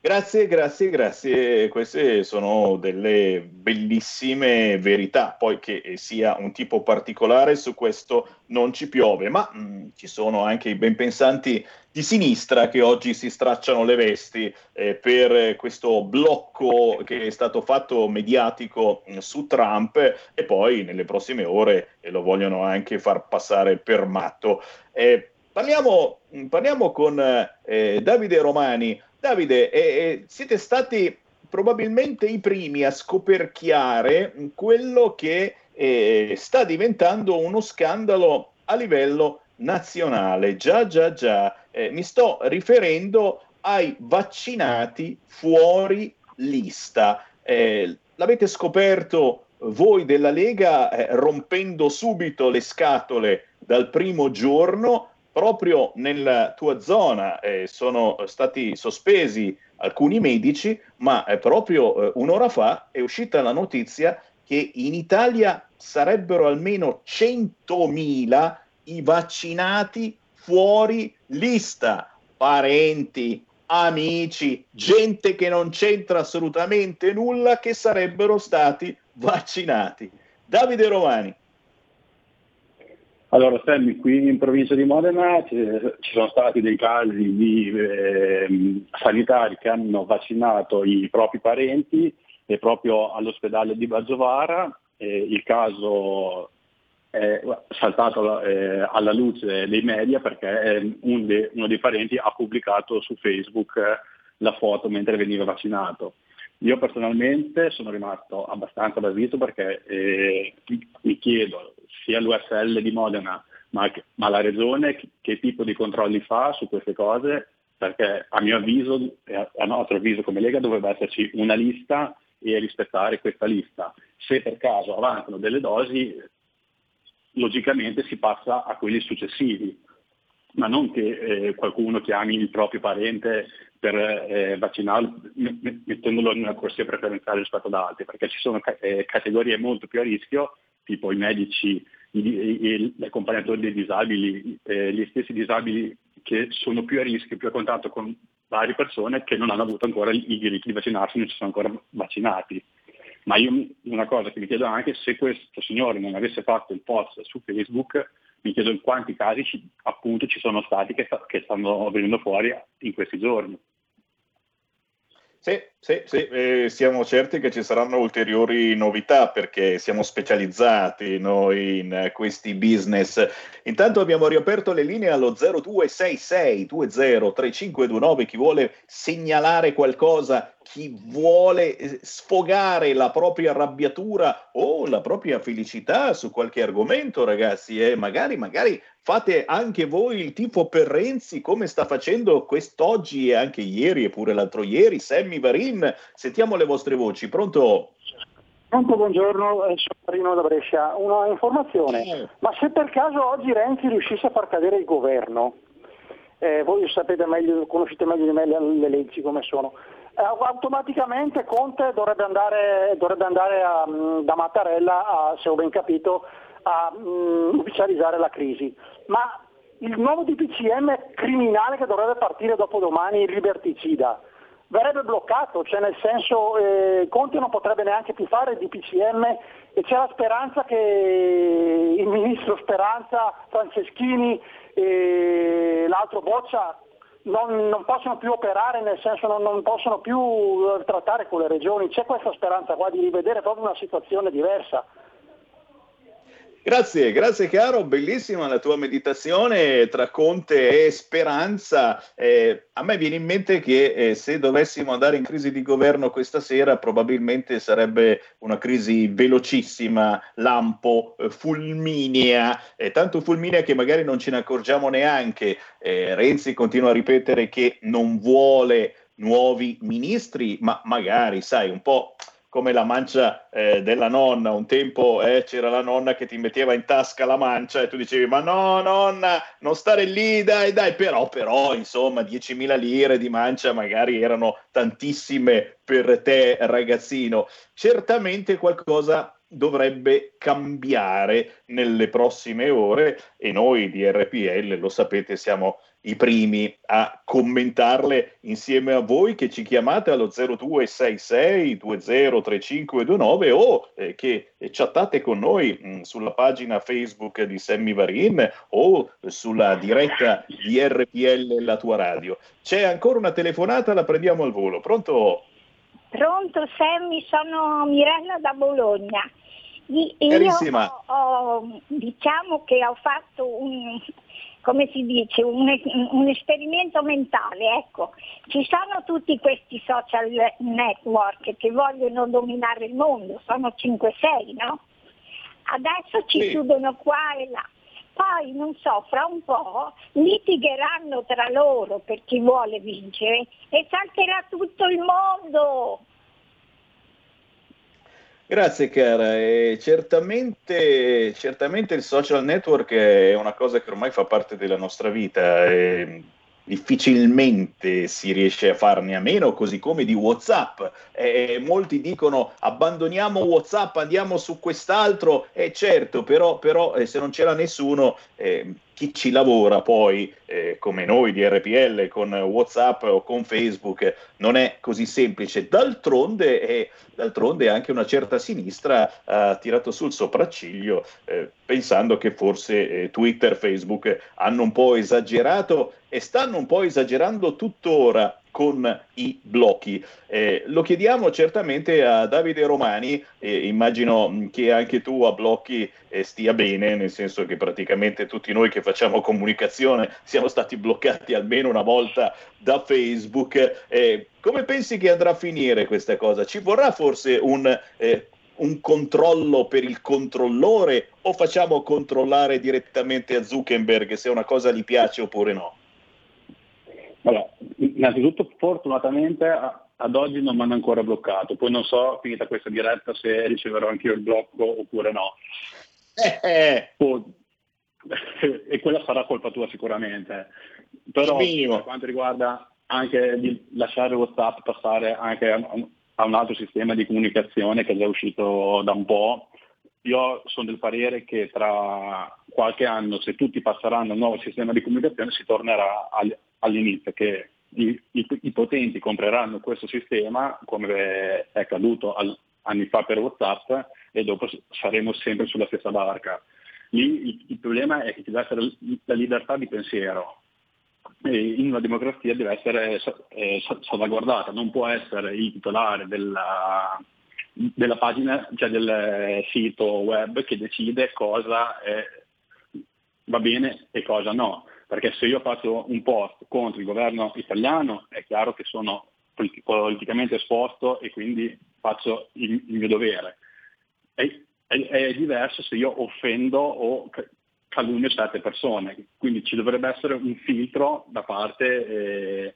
Grazie, grazie, grazie. Queste sono delle bellissime verità. Poi che sia un tipo particolare su questo non ci piove, ma mh, mm, ci sono anche i ben pensanti di sinistra che oggi si stracciano le vesti eh, per questo blocco che è stato fatto mediatico mm, su Trump e poi nelle prossime ore eh, lo vogliono anche far passare per matto. Eh, parliamo, mm, parliamo, con eh, Davide Romani Davide, eh, eh, siete stati probabilmente i primi a scoperchiare quello che eh, sta diventando uno scandalo a livello nazionale. Già, già, già. Eh, mi sto riferendo ai vaccinati fuori lista. Eh, l'avete scoperto voi della Lega eh, rompendo subito le scatole dal primo giorno proprio nella tua zona eh, sono stati sospesi alcuni medici, ma eh, proprio eh, un'ora fa è uscita la notizia che in Italia sarebbero almeno 100.000 i vaccinati fuori lista, parenti, amici, gente che non c'entra assolutamente nulla che sarebbero stati vaccinati. Davide Romani. Allora, Sammy, qui in provincia di Modena ci, sono stati dei casi di eh, sanitari che hanno vaccinato i propri parenti e proprio all'ospedale di Baggiovara eh, il caso è saltato eh, alla luce dei media perché un de, uno dei parenti ha pubblicato su Facebook la foto mentre veniva vaccinato. Io personalmente sono rimasto abbastanza basito perché eh, mi chiedo sia l'USL di Modena ma, ma, la regione che, che tipo di controlli fa su queste cose perché a mio avviso e a nostro avviso come Lega dovrebbe esserci una lista e rispettare questa lista. Se per caso avanzano delle dosi, logicamente si passa a quelli successivi, ma non che eh, qualcuno chiami il proprio parente per eh, vaccinarlo mettendolo in una corsia preferenziale rispetto ad altri, perché ci sono eh, categorie molto più a rischio, tipo i medici, gli accompagnatori dei disabili, eh, gli stessi disabili che sono più a rischio, più a contatto con varie persone che non hanno avuto ancora i diritti di vaccinarsi, non ci sono ancora vaccinati. Ma io una cosa che mi chiedo anche se questo signore non avesse fatto il post su Facebook mi chiedo in quanti casi ci, appunto ci sono stati che, sta, che stanno venendo fuori in questi giorni. Sì, sì, sì, eh, siamo certi che ci saranno ulteriori novità perché siamo specializzati noi in questi business. Intanto abbiamo riaperto le linee allo 0266 203529 chi vuole segnalare qualcosa, chi vuole eh, sfogare la propria arrabbiatura o la propria felicità su qualche argomento, ragazzi, e eh, magari, magari fate anche voi il tifo per Renzi come sta facendo quest'oggi e anche ieri e pure l'altro ieri Sammy Varin. Sentiamo le vostre voci pronto? Pronto, buongiorno, eh, sono Marino da Brescia. Una informazione, ma se per caso oggi Renzi riuscisse a far cadere il governo, eh, voi sapete meglio, conoscete meglio di me le, le leggi come sono, automaticamente Conte dovrebbe andare, dovrebbe andare a, da Mattarella, a, se ho ben capito, a um, ufficializzare la crisi. Ma il nuovo DPCM criminale che dovrebbe partire dopo domani, liberticida, verrebbe bloccato, cioè nel senso eh, Conte non potrebbe neanche più fare il DPCM e c'è la speranza che il ministro Speranza, Franceschini e l'altro Boccia non, non, possono più operare, nel senso non, non possono più eh, trattare con le regioni, c'è questa speranza qua di rivedere proprio una situazione diversa. Grazie, grazie caro, bellissima la tua meditazione tra Conte e Speranza. Eh, a me viene in mente che eh, se dovessimo andare in crisi di governo questa sera probabilmente sarebbe una crisi velocissima, lampo, eh, fulminea, tanto fulminea che magari non ce ne accorgiamo neanche. Eh, Renzi continua a ripetere che non vuole nuovi ministri, ma magari, sai, un po' come la mancia eh, della nonna. Un tempo eh, c'era la nonna che ti metteva in tasca la mancia e tu dicevi: Ma no, nonna, non stare lì, dai, dai. Però, però, insomma, 10.000 lire di mancia magari erano tantissime per te, ragazzino. Certamente qualcosa dovrebbe cambiare nelle prossime ore e noi di RPL, lo sapete, siamo i primi a commentarle insieme a voi che ci chiamate allo 0266 203529 o eh, che chattate con noi mh, mm, sulla pagina Facebook di Sammy Varin o sulla diretta di RPL La tua radio. C'è ancora una telefonata, la prendiamo al volo. Pronto? Pronto Sammy, sono Mirella da Bologna. Io. Ho, ho, diciamo che ho fatto un, come si dice, un, un, esperimento mentale. Ecco, ci sono tutti questi social network che vogliono dominare il mondo, sono 5-6, no? Adesso ci sì. chiudono qua e là. Poi, non so, fra un po' litigheranno tra loro per chi vuole vincere e salterà tutto il mondo. Grazie cara, e certamente, certamente il social network è una cosa che ormai fa parte della nostra vita. E difficilmente si riesce a farne a meno, così come di WhatsApp. Eh, molti dicono abbandoniamo WhatsApp, andiamo su quest'altro, e certo, però, però eh, se non c'era nessuno, eh, chi ci lavora poi, eh, come noi di RPL, con WhatsApp o con Facebook, non è così semplice. D'altronde, eh, d'altronde anche una certa sinistra ha tirato sul sopracciglio eh, pensando che forse eh, Twitter, Facebook hanno un po' esagerato e stanno un po' esagerando tuttora con i blocchi. Eh, lo chiediamo certamente a Davide Romani, eh, immagino mm, che anche tu a blocchi eh, stia bene, nel senso che praticamente tutti noi che facciamo comunicazione siamo stati bloccati almeno una volta da Facebook. Eh, come pensi che andrà a finire questa cosa? Ci vorrà forse un eh, un controllo per il controllore o facciamo controllare direttamente a Zuckerberg se una cosa gli piace oppure no? Allora, innanzitutto fortunatamente ad oggi non mi hanno ancora bloccato, poi non so, finita questa diretta, se riceverò anche io il blocco oppure no. Eh. Poi, e quella sarà colpa tua sicuramente. Però per quanto riguarda anche di lasciare WhatsApp passare anche a, un altro sistema di comunicazione che è già uscito da un po', io sono del parere che tra qualche anno, se tutti passeranno a un nuovo sistema di comunicazione, si tornerà all'inizio, che i, i, i potenti compreranno questo sistema, come è accaduto al, anni fa per WhatsApp, e dopo saremo sempre sulla stessa barca. Lì il, il problema è che ti dà essere la libertà di pensiero. in una democrazia deve essere eh, salvaguardata, non può essere il titolare della, della pagina, cioè del sito web che decide cosa è, va bene e cosa no. Perché se io faccio un post contro il governo italiano è chiaro che sono politicamente esposto e quindi faccio il, il mio dovere. È, è, è, diverso se io offendo o calunnia certe persone, quindi ci dovrebbe essere un filtro da parte eh,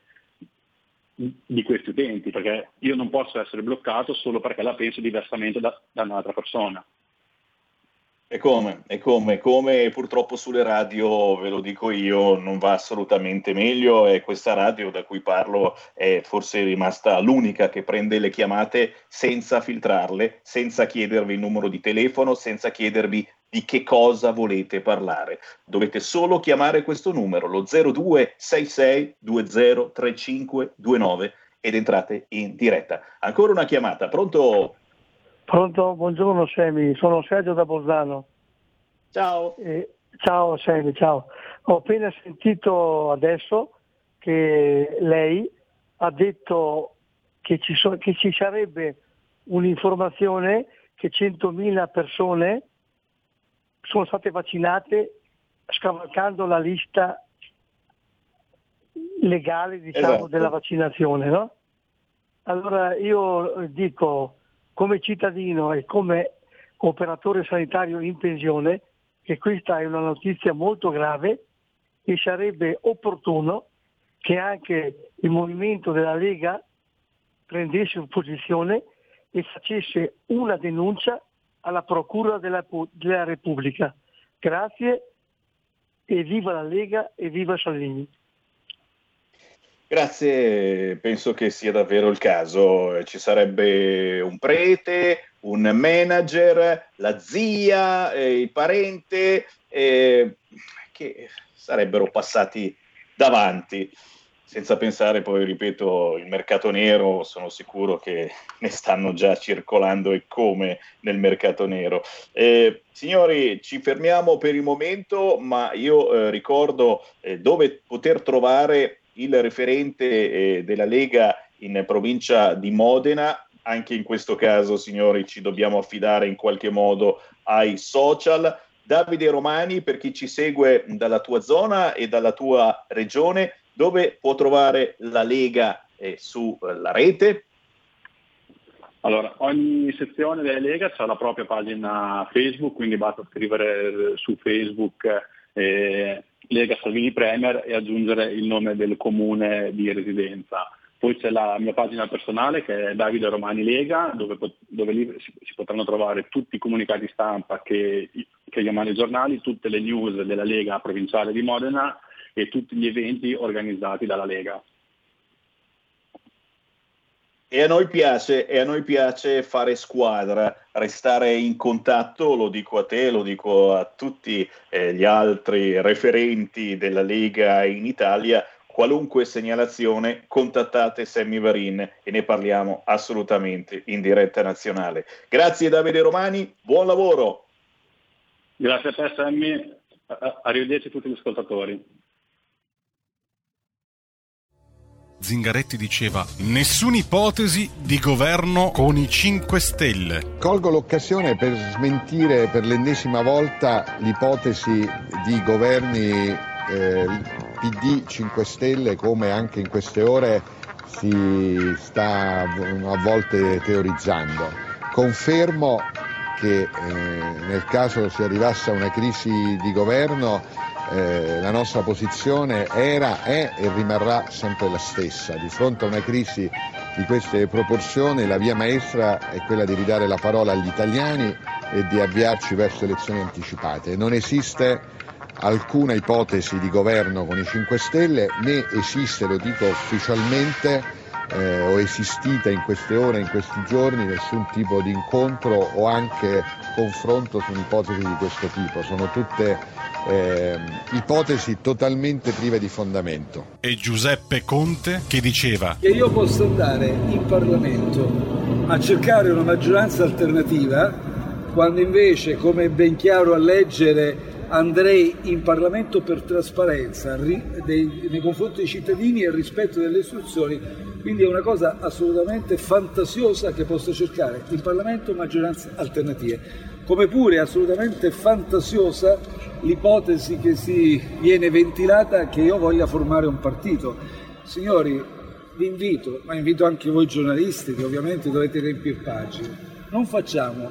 di questi utenti, perché io non posso essere bloccato solo perché la penso diversamente da, da un'altra persona. E come, e come, come purtroppo sulle radio, ve lo dico io, non va assolutamente meglio e questa radio da cui parlo è forse rimasta l'unica che prende le chiamate senza filtrarle, senza chiedervi il numero di telefono, senza chiedervi di che cosa volete parlare. Dovete solo chiamare questo numero, lo 0266 203529 ed entrate in diretta. Ancora una chiamata, pronto? Pronto, buongiorno Semi, sono Sergio da Bolzano. Ciao. Eh, ciao Semi, ciao. Ho appena sentito adesso che lei ha detto che ci, so, che ci sarebbe un'informazione che 100.000 persone sono state vaccinate scavalcando la lista legale diciamo, esatto. della vaccinazione. No? Allora io dico come cittadino e come operatore sanitario in pensione che questa è una notizia molto grave e sarebbe opportuno che anche il movimento della Lega prendesse posizione e facesse una denuncia alla Procura della, della Repubblica. Grazie e viva la Lega e viva Salvini. Grazie, penso che sia davvero il caso. Ci sarebbe un prete, un manager, la zia, eh, il parente eh, che sarebbero passati davanti senza pensare poi, ripeto, il mercato nero, sono sicuro che ne stanno già circolando e come nel mercato nero. Eh, signori, ci fermiamo per il momento, ma io eh, ricordo eh, dove poter trovare il referente eh, della Lega in provincia di Modena. Anche in questo caso, signori, ci dobbiamo affidare in qualche modo ai social. Davide Romani, per chi ci segue dalla tua zona e dalla tua regione, dove può trovare la Lega eh, sulla rete? Allora, ogni sezione della Lega ha la propria pagina Facebook, quindi basta scrivere su Facebook eh, Lega Salvini Premier e aggiungere il nome del comune di residenza. Poi c'è la mia pagina personale che è Davide Romani Lega, dove, dove lì si, si, potranno trovare tutti i comunicati stampa che, che chiamano i giornali, tutte le news della Lega provinciale di Modena e tutti gli eventi organizzati dalla Lega. E a, noi piace, e a noi piace fare squadra, restare in contatto, lo dico a te, lo dico a tutti eh, gli altri referenti della Lega in Italia. Qualunque segnalazione, contattate Sammy Varin e ne parliamo assolutamente in diretta nazionale. Grazie Davide Romani, buon lavoro. Grazie a te Sammy, arrivederci a tutti gli ascoltatori. Zingaretti diceva nessuna ipotesi di governo con i 5 Stelle. Colgo l'occasione per smentire per l'ennesima volta l'ipotesi di governi eh, PD 5 Stelle come anche in queste ore si sta a volte teorizzando. Confermo che eh, nel caso si arrivasse a una crisi di governo eh, la nostra posizione era, è e rimarrà sempre la stessa. Di fronte a una crisi di queste proporzioni la via maestra è quella di ridare la parola agli italiani e di avviarci verso elezioni anticipate. Non esiste alcuna ipotesi di governo con i 5 Stelle né esiste, lo dico ufficialmente, eh, o esistita in queste ore, in questi giorni, nessun tipo di incontro o anche confronto su un'ipotesi di questo tipo. Sono tutte eh, ipotesi totalmente prive di fondamento. E Giuseppe Conte che diceva che io posso andare in Parlamento a cercare una maggioranza alternativa quando invece, come è ben chiaro a leggere andrei in Parlamento per trasparenza ri- dei- nei confronti dei cittadini e rispetto delle istruzioni, quindi è una cosa assolutamente fantasiosa che posso cercare in Parlamento maggioranze alternative. Come pure assolutamente fantasiosa l'ipotesi che si viene ventilata che io voglia formare un partito. Signori, vi invito, ma invito anche voi giornalisti che ovviamente dovete riempire pagine, non facciamo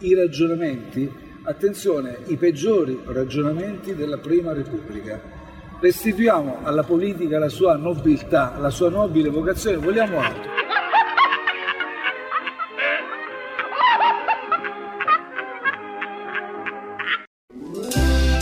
i ragionamenti, attenzione, i peggiori ragionamenti della Prima Repubblica. Restituiamo alla politica la sua nobiltà, la sua nobile vocazione, vogliamo altro.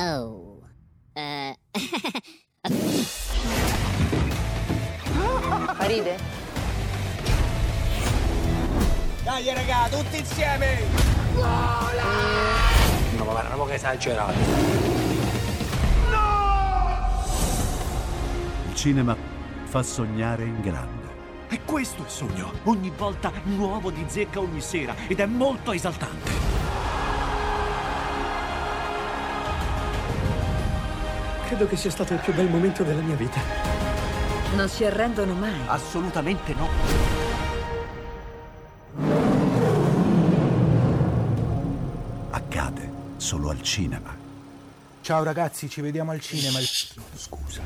Oh. Eh. Ride? Dai raga, tutti insieme! No, ma guarda, che esagerato. Il cinema fa sognare in grande. E questo è il sogno. Ogni volta nuovo di zecca ogni sera ed è molto esaltante. Credo che sia stato il più bel momento della mia vita. Non si arrendono mai. Assolutamente no. Accade solo al cinema. Ciao ragazzi, ci vediamo al cinema. Scusa.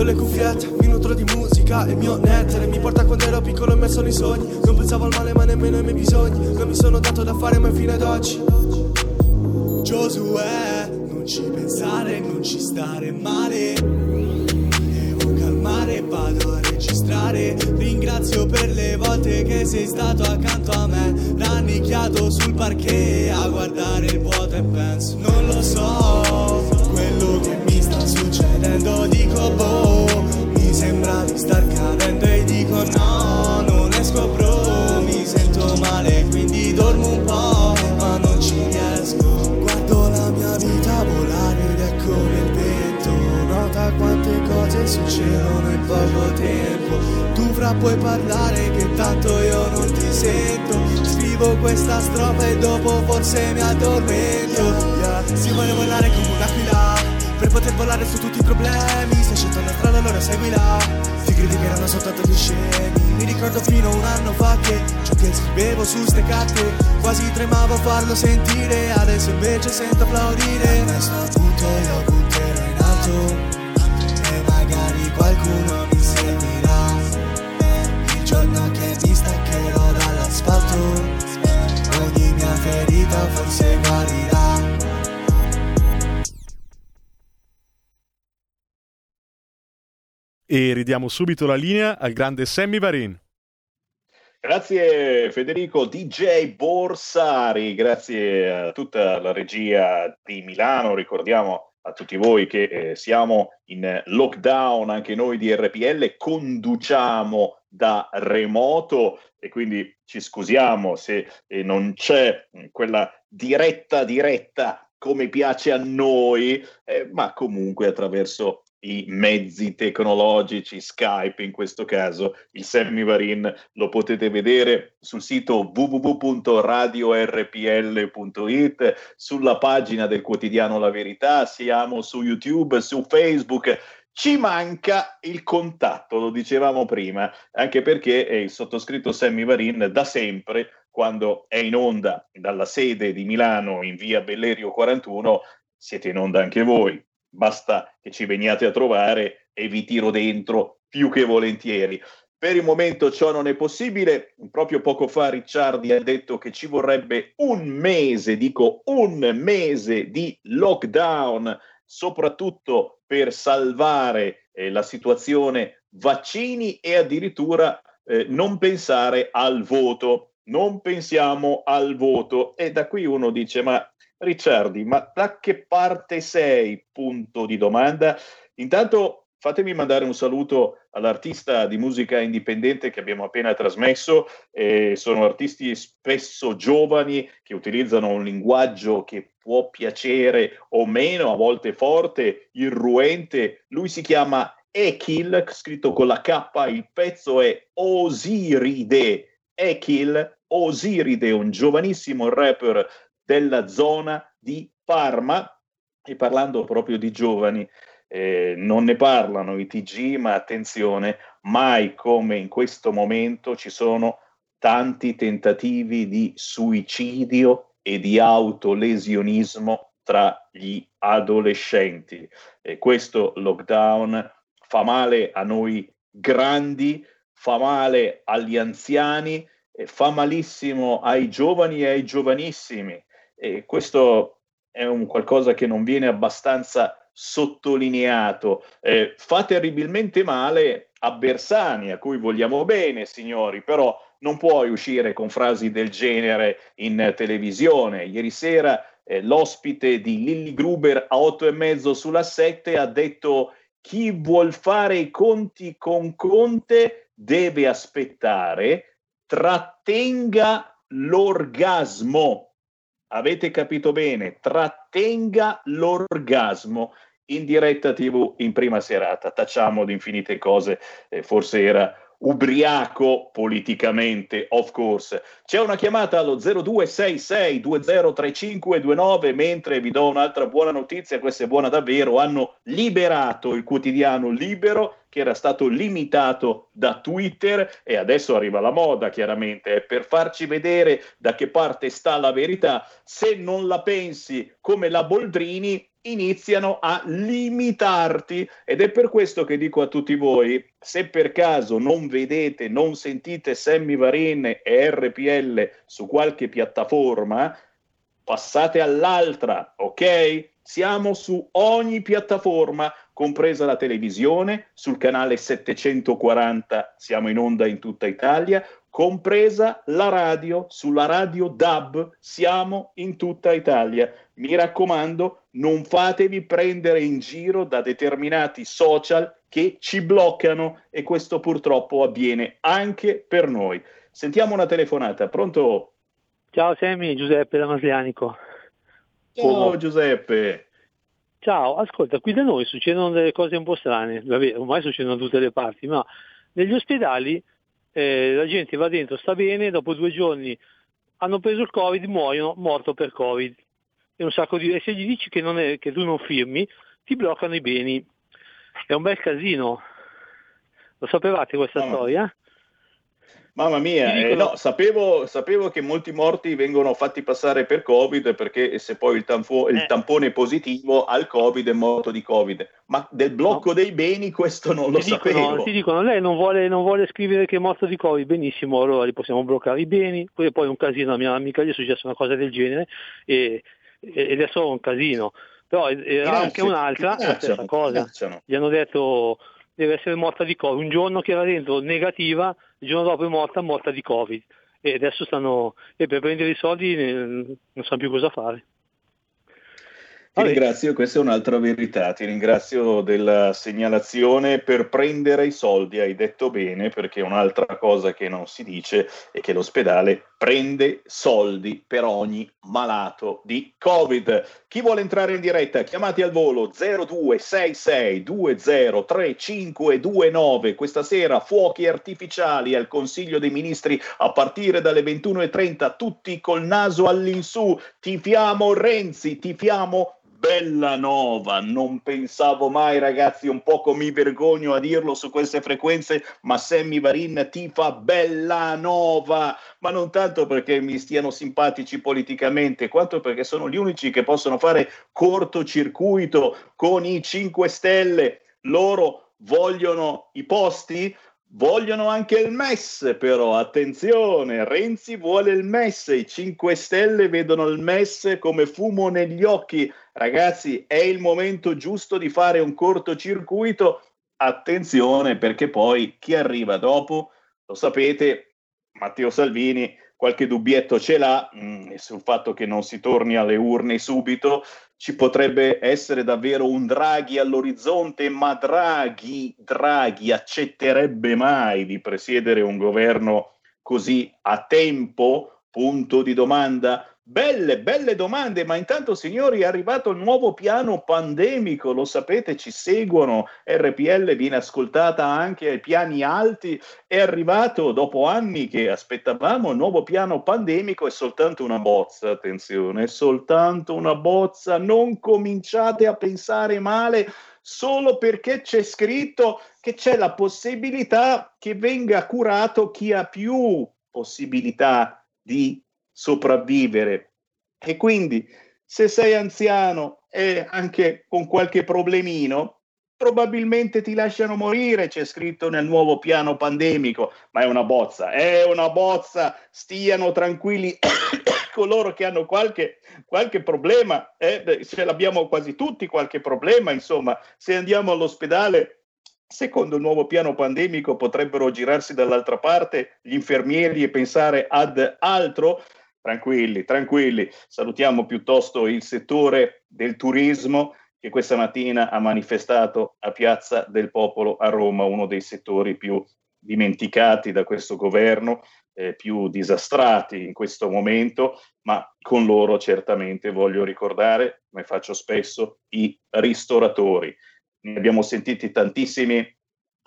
Metto le cuffiette, mi nutro di musica Il mio nettere mi porta quando ero piccolo e messo nei sogni. Non pensavo al male ma nemmeno ai miei bisogni Non mi sono dato da fare mai fino ad oggi Giosuè, non ci pensare, non ci stare male. Devo calmare, vado a registrare. Ringrazio per le volte che sei stato accanto a me. Rannicchiato sul parquet a guardare il vuoto e penso Non lo so, quello che mi sta succedendo Dico boh, succedono in poco tempo. Tu fra puoi parlare che tanto io non ti sento. Scrivo questa strofa e dopo forse mi addormento. Si vuole volare come un'aquila Per poter volare su tutti i problemi. Se scelto una strada allora seguila. Ti criticheranno soltanto gli scemi? Mi ricordo fino a un anno fa che Ciò che scrivevo su ste carte Quasi tremavo a farlo sentire. Adesso invece sento applaudire. Da questo punto io punterò in alto qualcuno mi seguirà. Il giorno che mi staccherò dall'asfalto Ogni mia ferita forse guarirà. E ridiamo subito la linea al grande Sammy Varin. Grazie Federico. DJ Borsari, grazie a tutta la regia di Milano, ricordiamo a tutti voi che eh, siamo in lockdown anche noi di RPL, conduciamo da remoto e quindi ci scusiamo se eh, non c'è quella diretta diretta come piace a noi, eh, ma comunque attraverso i mezzi tecnologici, Skype in questo caso, il Sammy Varin lo potete vedere sul sito www.radiorpl.it, sulla pagina del quotidiano La Verità, siamo su YouTube, su Facebook. Ci manca il contatto, lo dicevamo prima, anche perché il sottoscritto Sammy Varin da sempre, quando è in onda dalla sede di Milano in via Bellerio 41, siete in onda anche voi basta che ci veniate a trovare e vi tiro dentro più che volentieri. Per il momento ciò non è possibile, proprio poco fa Ricciardi ha detto che ci vorrebbe un mese, dico un mese di lockdown, soprattutto per salvare eh, la situazione vaccini e addirittura eh, non pensare al voto. Non pensiamo al voto e da qui uno dice ma Ricciardi, ma da che parte sei? Punto di domanda. Intanto fatemi mandare un saluto all'artista di musica indipendente che abbiamo appena trasmesso. Eh, sono artisti spesso giovani che utilizzano un linguaggio che può piacere o meno, a volte forte, irruente. Lui si chiama Ekil, scritto con la K, il pezzo è Osiride. Ekil, Osiride, un giovanissimo rapper della zona di Parma e parlando proprio di giovani, eh, non ne parlano i TG, ma attenzione, mai come in questo momento ci sono tanti tentativi di suicidio e di autolesionismo tra gli adolescenti. E questo lockdown fa male a noi grandi, fa male agli anziani, fa malissimo ai giovani e ai giovanissimi. E questo è un qualcosa che non viene abbastanza sottolineato. Eh, fa terribilmente male a Bersani, a cui vogliamo bene, signori, però non puoi uscire con frasi del genere in televisione. Ieri sera eh, l'ospite di Lilly Gruber a 8 e mezzo sulla 7 ha detto chi vuol fare i conti con Conte deve aspettare, trattenga l'orgasmo avete capito bene, trattenga l'orgasmo in diretta TV in prima serata. Tacciamo di infinite cose, eh, forse era ubriaco politicamente, of course. C'è una chiamata allo 0266203529 mentre vi do un'altra buona notizia, questa è buona davvero, hanno liberato il quotidiano Libero che era stato limitato da Twitter e adesso arriva la moda chiaramente, è per farci vedere da che parte sta la verità. Se non la pensi come la Boldrini, iniziano a limitarti ed è per questo che dico a tutti voi, se per caso non vedete, non sentite Sammy Varin e RPL su qualche piattaforma, passate all'altra, ok? Siamo su ogni piattaforma, compresa la televisione, sul canale 740 siamo in onda in tutta Italia, compresa la radio, sulla radio DAB siamo in tutta Italia. Mi raccomando, non fatevi prendere in giro da determinati social che ci bloccano e questo purtroppo avviene anche per noi. Sentiamo una telefonata, pronto? Ciao Semi, Giuseppe da Maslianico. Ciao Giuseppe. Ciao, ascolta, qui da noi succedono delle cose un po' strane, vabbè, ormai succedono da tutte le parti, ma negli ospedali eh, la gente va dentro, sta bene, dopo due giorni hanno preso il Covid, muoiono, morto per Covid e un sacco di... e se gli dici che, non è, che tu non firmi, ti bloccano i beni. È un bel casino. Lo sapevate questa Mamma. storia? Mamma mia, eh, no, sapevo, sapevo, che molti morti vengono fatti passare per Covid perché se poi il, tanfo- eh. il tampone è positivo al Covid è morto di Covid, ma del blocco no. dei beni questo non ti lo dicono, sapevo. Ti dicono, lei non vuole, non vuole, scrivere che è morto di Covid, benissimo, allora gli possiamo bloccare i beni, poi, poi un casino, a mia amica gli è successa una cosa del genere e ed è solo un casino. Però era anche un'altra, stessa cosa. Gli hanno detto deve essere morta di Covid. Un giorno che era dentro negativa, il giorno dopo è morta, morta di Covid. E adesso stanno, e per prendere i soldi eh, non sanno più cosa fare. Ti ringrazio, questa è un'altra verità, ti ringrazio della segnalazione per prendere i soldi, hai detto bene, perché un'altra cosa che non si dice è che l'ospedale prende soldi per ogni malato di Covid. Chi vuole entrare in diretta, chiamati al volo 0266 203529. Questa sera fuochi artificiali al Consiglio dei Ministri a partire dalle 21.30, tutti col naso all'insù. Tifiamo Renzi, tifiamo Bella Nova, non pensavo mai ragazzi, un poco mi vergogno a dirlo su queste frequenze, ma Sammy Varin tifa Bella Nova, ma non tanto perché mi stiano simpatici politicamente, quanto perché sono gli unici che possono fare cortocircuito con i 5 Stelle. Loro vogliono i posti, Vogliono anche il MES, però attenzione, Renzi vuole il MES, i 5 Stelle vedono il MES come fumo negli occhi, Ragazzi, è il momento giusto di fare un cortocircuito. Attenzione perché poi chi arriva dopo, lo sapete, Matteo Salvini qualche dubbietto ce l'ha mh, mm, sul fatto che non si torni alle urne subito. Ci potrebbe essere davvero un Draghi all'orizzonte, ma Draghi, Draghi accetterebbe mai di presiedere un governo così a tempo? Punto di domanda. Belle, belle domande, ma intanto signori è arrivato il nuovo piano pandemico, lo sapete, ci seguono, RPL viene ascoltata anche ai piani alti, è arrivato dopo anni che aspettavamo il nuovo piano pandemico, è soltanto una bozza, attenzione, è soltanto una bozza, non cominciate a pensare male solo perché c'è scritto che c'è la possibilità che venga curato chi ha più possibilità di sopravvivere. E quindi se sei anziano e anche con qualche problemino, probabilmente ti lasciano morire, c'è scritto nel nuovo piano pandemico, ma è una bozza, è una bozza, stiano tranquilli coloro che hanno qualche, qualche problema, eh, ce l'abbiamo quasi tutti qualche problema, insomma, se andiamo all'ospedale, secondo il nuovo piano pandemico potrebbero girarsi dall'altra parte gli infermieri e pensare ad altro, Tranquilli, tranquilli. Salutiamo piuttosto il settore del turismo che questa mattina ha manifestato a Piazza del Popolo a Roma, uno dei settori più dimenticati da questo governo, eh, più disastrati in questo momento, ma con loro certamente voglio ricordare, come faccio spesso, i ristoratori. Ne abbiamo sentiti tantissimi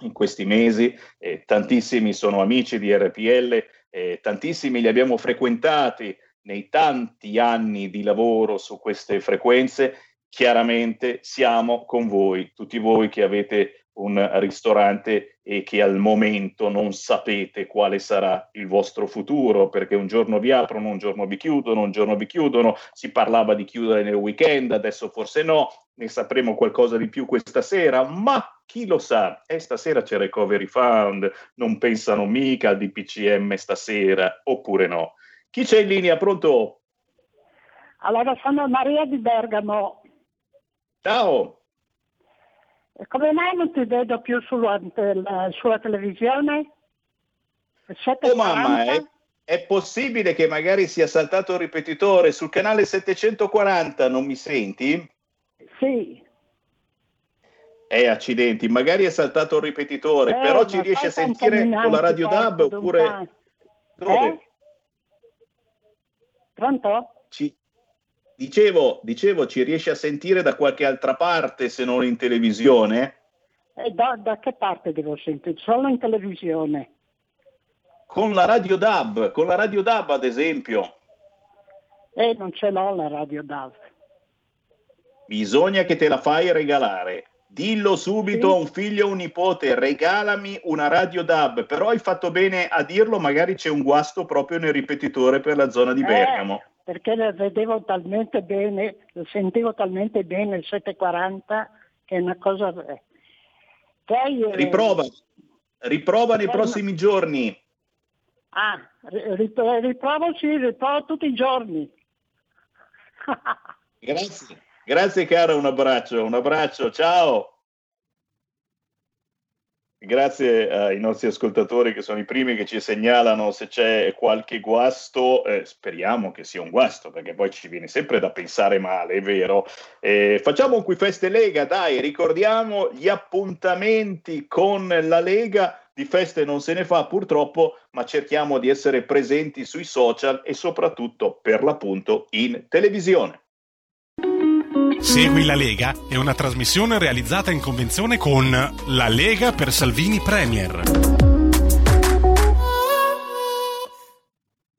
in questi mesi, eh, tantissimi sono amici di RPL eh, tantissimi li abbiamo frequentati nei tanti anni di lavoro su queste frequenze, chiaramente siamo con voi, tutti voi che avete un ristorante e che al momento non sapete quale sarà il vostro futuro, perché un giorno vi aprono, un giorno vi chiudono, un giorno vi chiudono, si parlava di chiudere nel weekend, adesso forse no, ne sapremo qualcosa di più questa sera, ma chi lo sa, e stasera c'è Recovery Fund, non pensano mica al DPCM stasera, oppure no. Chi c'è in linea? Pronto? Allora, sono Maria di Bergamo. Ciao! Come mai non ti vedo più sulla, sulla televisione? Oh mamma, è, è, possibile che magari sia saltato il ripetitore sul canale 740, non mi senti? Sì. Eh, accidenti, magari è saltato il ripetitore, eh, però ci riesce a sentire con la radio certo, DAB oppure... Eh? Pronto? Ci... Dicevo, dicevo, ci riesce a sentire da qualche altra parte se non in televisione? Eh, da, da che parte devo sentire? Solo in televisione. Con la radio DAB, con la radio DAB ad esempio. Eh, non ce l'ho la radio DAB. Bisogna che te la fai regalare. Dillo subito a un figlio o un nipote, regalami una radio DAB, però hai fatto bene a dirlo, magari c'è un guasto proprio nel ripetitore per la zona di Eh, Bergamo. perché le vedevo talmente bene, lo sentivo talmente bene il 740 che è una cosa... eh. Poi, eh, Riprova, riprova nei Eh, prossimi giorni. Ah, ri- riprovo sì, riprovo tutti i giorni. Grazie, grazie cara, un abbraccio, un abbraccio, ciao. Grazie ai nostri ascoltatori che sono i primi che ci segnalano se c'è qualche guasto, eh, speriamo che sia un guasto perché poi ci viene sempre da pensare male, è vero. Eh, facciamo qui feste Lega, dai, ricordiamo gli appuntamenti con la Lega, di feste non se ne fa purtroppo, ma cerchiamo di essere presenti sui social e soprattutto per l'appunto in televisione. Segui la Lega è una trasmissione realizzata in convenzione con La Lega per Salvini Premier.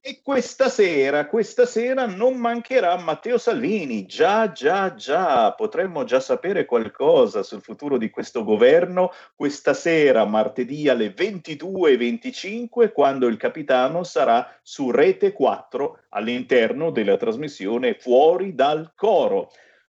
E questa sera, questa sera non mancherà Matteo Salvini. Già, già, già, potremmo già sapere qualcosa sul futuro di questo governo questa sera, martedì alle 22.25, quando il capitano sarà su Rete 4 all'interno della trasmissione Fuori dal coro.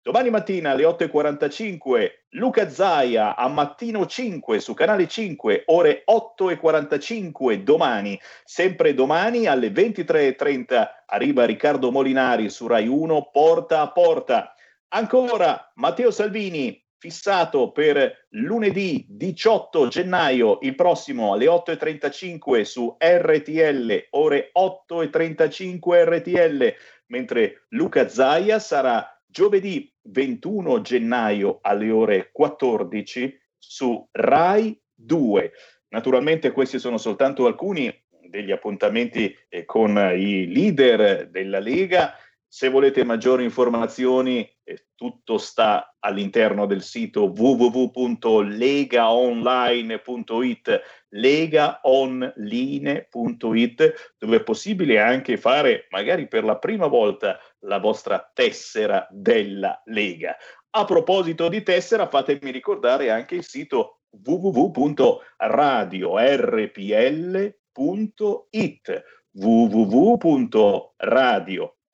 Domani mattina alle 8.45 Luca Zaia a Mattino 5 su Canale 5, ore 8.45 domani. Sempre domani alle 23.30 arriva Riccardo Molinari su Rai 1 Porta a Porta. Ancora Matteo Salvini fissato per lunedì 18 gennaio, il prossimo alle 8.35 su RTL, ore 8.35 RTL, mentre Luca Zaia sarà giovedì 21 gennaio alle ore 14 su Rai 2. Naturalmente questi sono soltanto alcuni degli appuntamenti eh, con i leader della Lega. Se volete maggiori informazioni, eh, tutto sta all'interno del sito www.legaonline.it, legaonline.it, dove è possibile anche fare, magari per la prima volta, la vostra tessera della Lega. A proposito di tessera, fatemi ricordare anche il sito www.radiorpl.it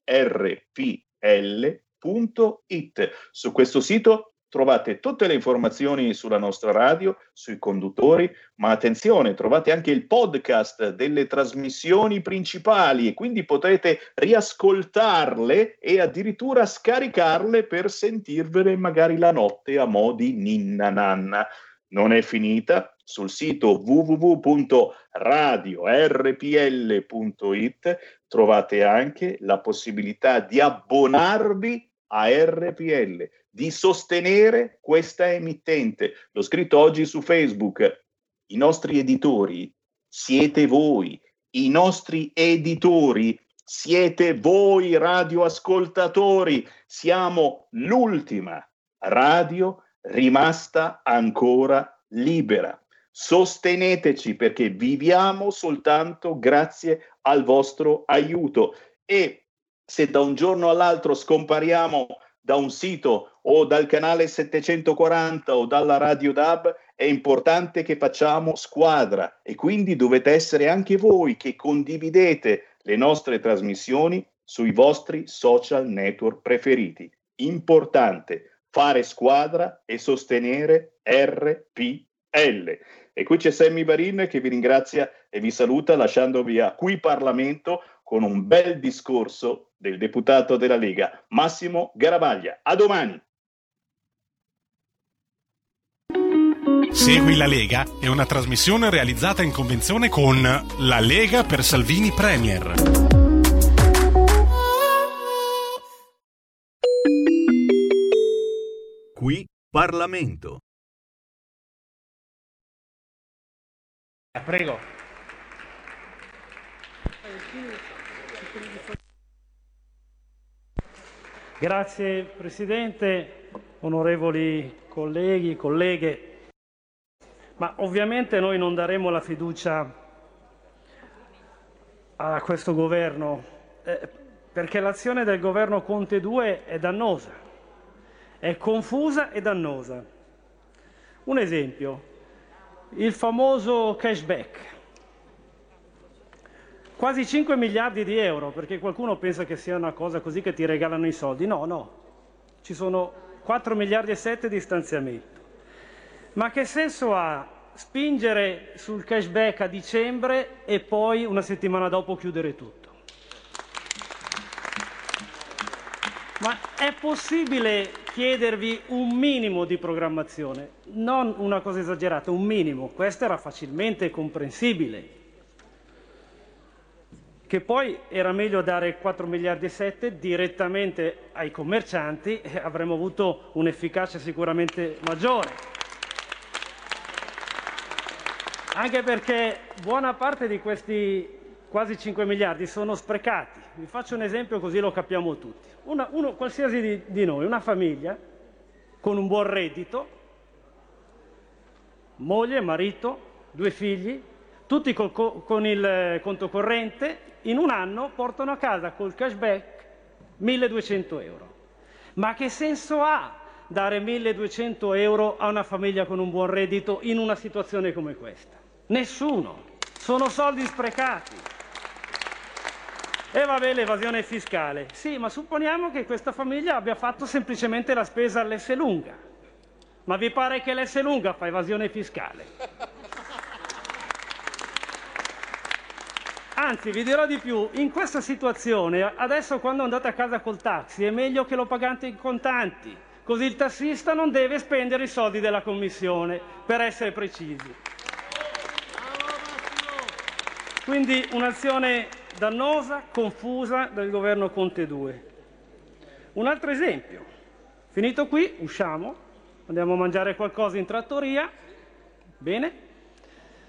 www.radiorpl.it Su questo sito trovate tutte le informazioni sulla nostra radio, sui conduttori, ma attenzione, trovate anche il podcast delle trasmissioni principali e quindi potrete riascoltarle e addirittura scaricarle per sentirvele magari la notte a mo' di ninna nanna. Non è finita, sul sito www.radiorpl.it trovate anche la possibilità di abbonarvi a RPL, di sostenere questa emittente. L'ho scritto oggi su Facebook. I nostri editori siete voi, i nostri editori siete voi radioascoltatori. Siamo l'ultima radio rimasta ancora libera. Sosteneteci perché viviamo soltanto grazie al vostro aiuto e se da un giorno all'altro scompariamo da un sito o dal canale 740 o dalla radio DAB, è importante che facciamo squadra e quindi dovete essere anche voi che condividete le nostre trasmissioni sui vostri social network preferiti. Importante fare squadra e sostenere RPL. E qui c'è Sammy Barin che vi ringrazia e vi saluta lasciandovi a qui Parlamento con un bel discorso del deputato della Lega, Massimo Garavaglia. A domani! Segui la Lega è una trasmissione realizzata in convenzione con La Lega per Salvini Premier. Qui Parlamento. Prego. Grazie Presidente, onorevoli colleghi, colleghe. Ma ovviamente noi non daremo la fiducia a questo governo eh, perché l'azione del governo Conte 2 è dannosa è confusa e dannosa. Un esempio, il famoso cashback. Quasi 5 miliardi di euro, perché qualcuno pensa che sia una cosa così che ti regalano i soldi. No, no, ci sono 4 miliardi e 7 di stanziamento. Ma che senso ha spingere sul cashback a dicembre e poi una settimana dopo chiudere tutto? È possibile chiedervi un minimo di programmazione, non una cosa esagerata, un minimo. Questo era facilmente comprensibile. Che poi era meglio dare 4 miliardi e 7 direttamente ai commercianti e avremmo avuto un'efficacia sicuramente maggiore. Anche perché buona parte di questi quasi 5 miliardi sono sprecati. Vi faccio un esempio così lo capiamo tutti. Una, uno, qualsiasi di, di noi, una famiglia con un buon reddito, moglie, marito, due figli, tutti col, con il conto corrente, in un anno portano a casa col cashback 1200 euro. Ma che senso ha dare 1200 euro a una famiglia con un buon reddito in una situazione come questa? Nessuno. Sono soldi sprecati. E vabbè l'evasione fiscale. Sì, ma supponiamo che questa famiglia abbia fatto semplicemente la spesa all'S lunga. Ma vi pare che l'S lunga fa evasione fiscale? Anzi, vi dirò di più, in questa situazione, adesso quando andate a casa col taxi, è meglio che lo pagate in contanti, così il tassista non deve spendere i soldi della commissione, per essere precisi. Quindi un'azione dannosa, confusa del governo Conte 2. Un altro esempio. Finito qui, usciamo, andiamo a mangiare qualcosa in trattoria, bene,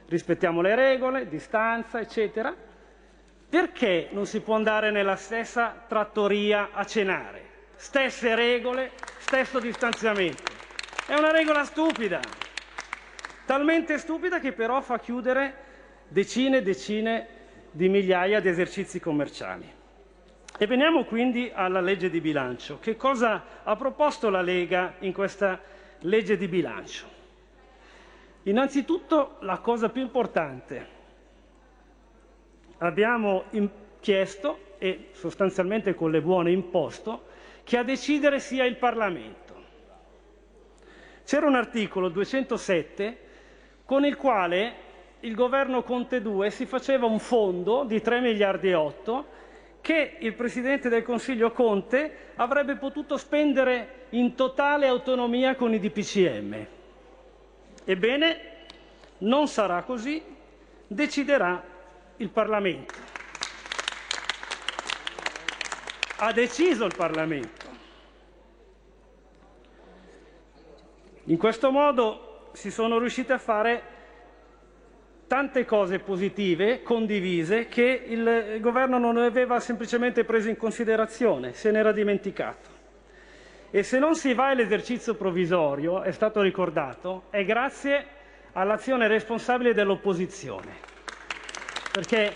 rispettiamo le regole, distanza, eccetera. Perché non si può andare nella stessa trattoria a cenare? Stesse regole, stesso distanziamento. È una regola stupida, talmente stupida che però fa chiudere decine e decine di migliaia di esercizi commerciali. E veniamo quindi alla legge di bilancio. Che cosa ha proposto la Lega in questa legge di bilancio? Innanzitutto la cosa più importante. Abbiamo chiesto e sostanzialmente con le buone imposto che a decidere sia il Parlamento. C'era un articolo 207 con il quale il governo Conte 2 si faceva un fondo di 3 miliardi e 8 che il Presidente del Consiglio Conte avrebbe potuto spendere in totale autonomia con i DPCM. Ebbene, non sarà così, deciderà il Parlamento. Ha deciso il Parlamento. In questo modo si sono riusciti a fare tante cose positive, condivise, che il governo non aveva semplicemente preso in considerazione, se n'era dimenticato. E se non si va all'esercizio provvisorio, è stato ricordato, è grazie all'azione responsabile dell'opposizione. Perché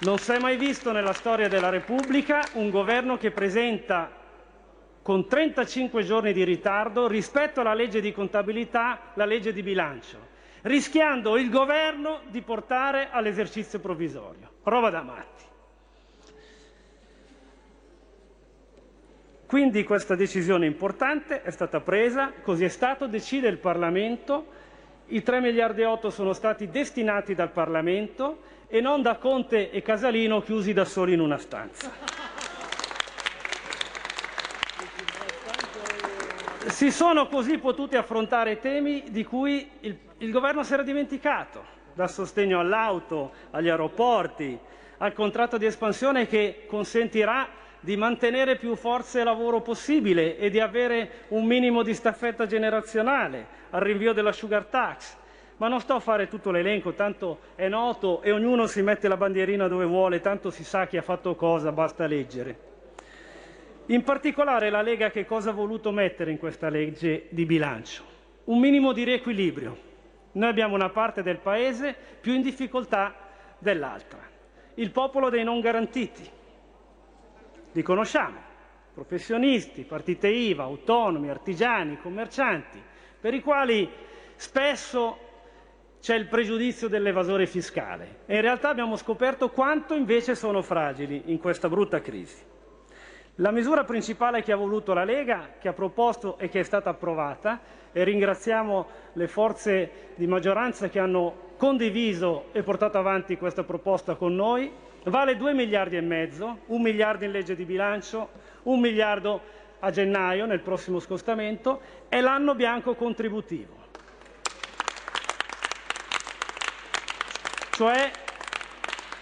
non si è mai visto nella storia della Repubblica un governo che presenta con 35 giorni di ritardo rispetto alla legge di contabilità la legge di bilancio rischiando il governo di portare all'esercizio provvisorio. Prova da matti. Quindi questa decisione importante è stata presa, così è stato, decide il Parlamento, i 3 miliardi e 8 sono stati destinati dal Parlamento e non da Conte e Casalino chiusi da soli in una stanza. Si sono così potuti affrontare temi di cui il, il governo si era dimenticato, dal sostegno all'auto, agli aeroporti, al contratto di espansione che consentirà di mantenere più forze lavoro possibile e di avere un minimo di staffetta generazionale, al rinvio della sugar tax. Ma non sto a fare tutto l'elenco, tanto è noto e ognuno si mette la bandierina dove vuole, tanto si sa chi ha fatto cosa, basta leggere. In particolare la Lega che cosa ha voluto mettere in questa legge di bilancio? Un minimo di riequilibrio. Noi abbiamo una parte del Paese più in difficoltà dell'altra. Il popolo dei non garantiti. Li conosciamo. professionisti, partite IVA, autonomi, artigiani, commercianti, per i quali spesso c'è il pregiudizio dell'evasore fiscale e in realtà abbiamo scoperto quanto invece sono fragili in questa brutta crisi. La misura principale che ha voluto la Lega, che ha proposto e che è stata approvata, e ringraziamo le forze di maggioranza che hanno condiviso e portato avanti questa proposta con noi, vale 2 miliardi e mezzo, un miliardo in legge di bilancio, un miliardo a gennaio nel prossimo scostamento, è l'anno bianco contributivo. Cioè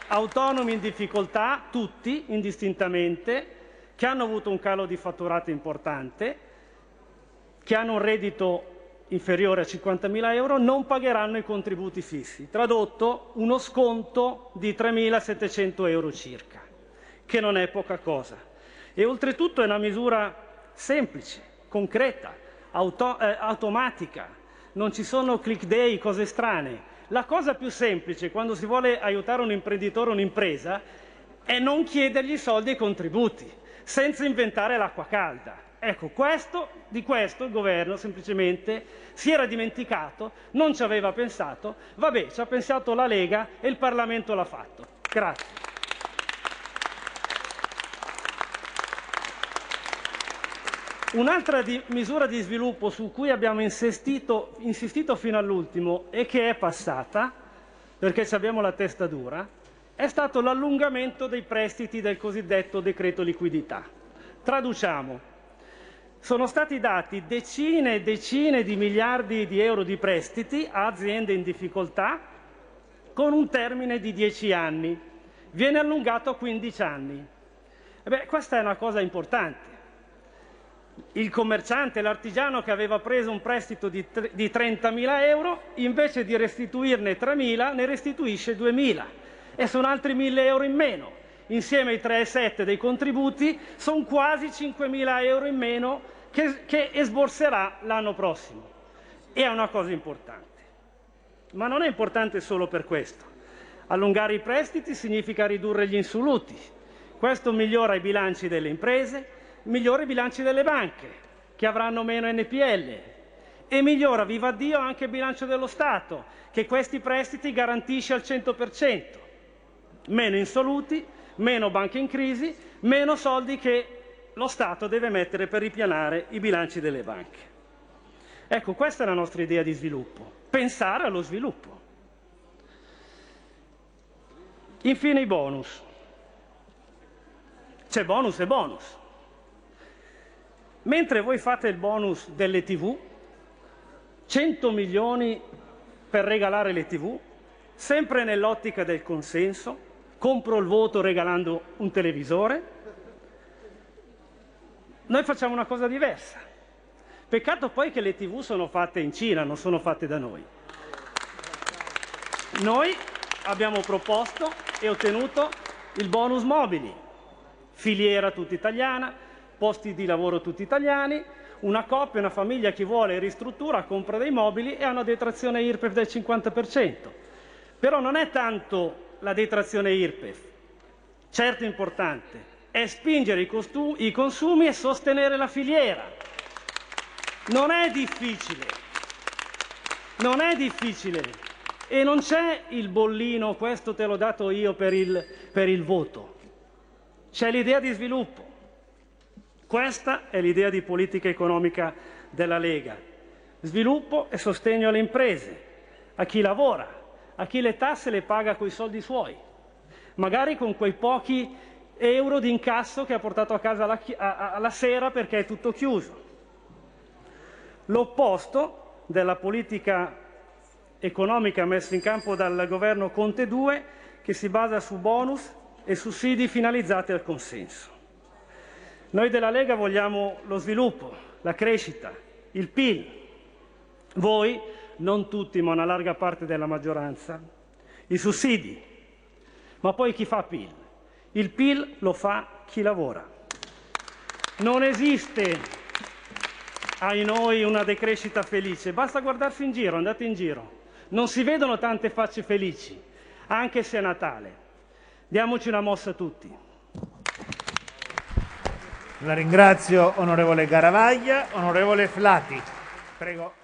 autonomi in difficoltà, tutti indistintamente, che hanno avuto un calo di fatturato importante, che hanno un reddito inferiore a 50.000 euro non pagheranno i contributi fissi. Tradotto, uno sconto di 3.700 euro circa, che non è poca cosa. E oltretutto è una misura semplice, concreta, auto- eh, automatica, non ci sono click day, cose strane. La cosa più semplice quando si vuole aiutare un imprenditore o un'impresa è non chiedergli soldi e contributi, senza inventare l'acqua calda. Ecco, questo, di questo il governo semplicemente si era dimenticato, non ci aveva pensato, vabbè, ci ha pensato la Lega e il Parlamento l'ha fatto. Grazie. Un'altra di, misura di sviluppo su cui abbiamo insistito, insistito fino all'ultimo e che è passata, perché abbiamo la testa dura, è stato l'allungamento dei prestiti del cosiddetto decreto liquidità. Traduciamo, sono stati dati decine e decine di miliardi di euro di prestiti a aziende in difficoltà con un termine di 10 anni. Viene allungato a 15 anni. Beh, questa è una cosa importante. Il commerciante, l'artigiano che aveva preso un prestito di, di 30.000 euro, invece di restituirne 3.000, ne restituisce 2.000 e sono altri 1.000 euro in meno. Insieme ai 3,7 dei contributi sono quasi 5.000 euro in meno che, che esborserà l'anno prossimo. E è una cosa importante. Ma non è importante solo per questo. Allungare i prestiti significa ridurre gli insoluti. Questo migliora i bilanci delle imprese, migliora i bilanci delle banche, che avranno meno NPL, e migliora, viva Dio, anche il bilancio dello Stato, che questi prestiti garantisce al 100%. Meno insoluti, meno banche in crisi, meno soldi che lo Stato deve mettere per ripianare i bilanci delle banche. Ecco, questa è la nostra idea di sviluppo, pensare allo sviluppo. Infine i bonus. C'è bonus e bonus. Mentre voi fate il bonus delle tv, 100 milioni per regalare le tv, sempre nell'ottica del consenso, compro il voto regalando un televisore, noi facciamo una cosa diversa. Peccato poi che le tv sono fatte in Cina, non sono fatte da noi. Noi abbiamo proposto e ottenuto il bonus mobili, filiera tutta italiana, posti di lavoro tutti italiani, una coppia, una famiglia che vuole ristruttura, compra dei mobili e ha una detrazione IRPEF del 50%. Però non è tanto la detrazione IRPEF, certo importante, è spingere i, costu- i consumi e sostenere la filiera. Non è difficile. Non è difficile. E non c'è il bollino, questo te l'ho dato io per il, per il voto. C'è l'idea di sviluppo. Questa è l'idea di politica economica della Lega. Sviluppo e sostegno alle imprese, a chi lavora, a chi le tasse le paga coi soldi suoi, magari con quei pochi euro di incasso che ha portato a casa alla, alla sera perché è tutto chiuso. L'opposto della politica economica messa in campo dal governo Conte 2 che si basa su bonus e sussidi finalizzati al consenso. Noi della Lega vogliamo lo sviluppo, la crescita, il PIL. Voi, non tutti, ma una larga parte della maggioranza, i sussidi. Ma poi chi fa PIL? Il PIL lo fa chi lavora. Non esiste, ai noi, una decrescita felice. Basta guardarsi in giro, andate in giro. Non si vedono tante facce felici, anche se è Natale. Diamoci una mossa tutti. La ringrazio, onorevole Garavaglia. Onorevole Flati, prego.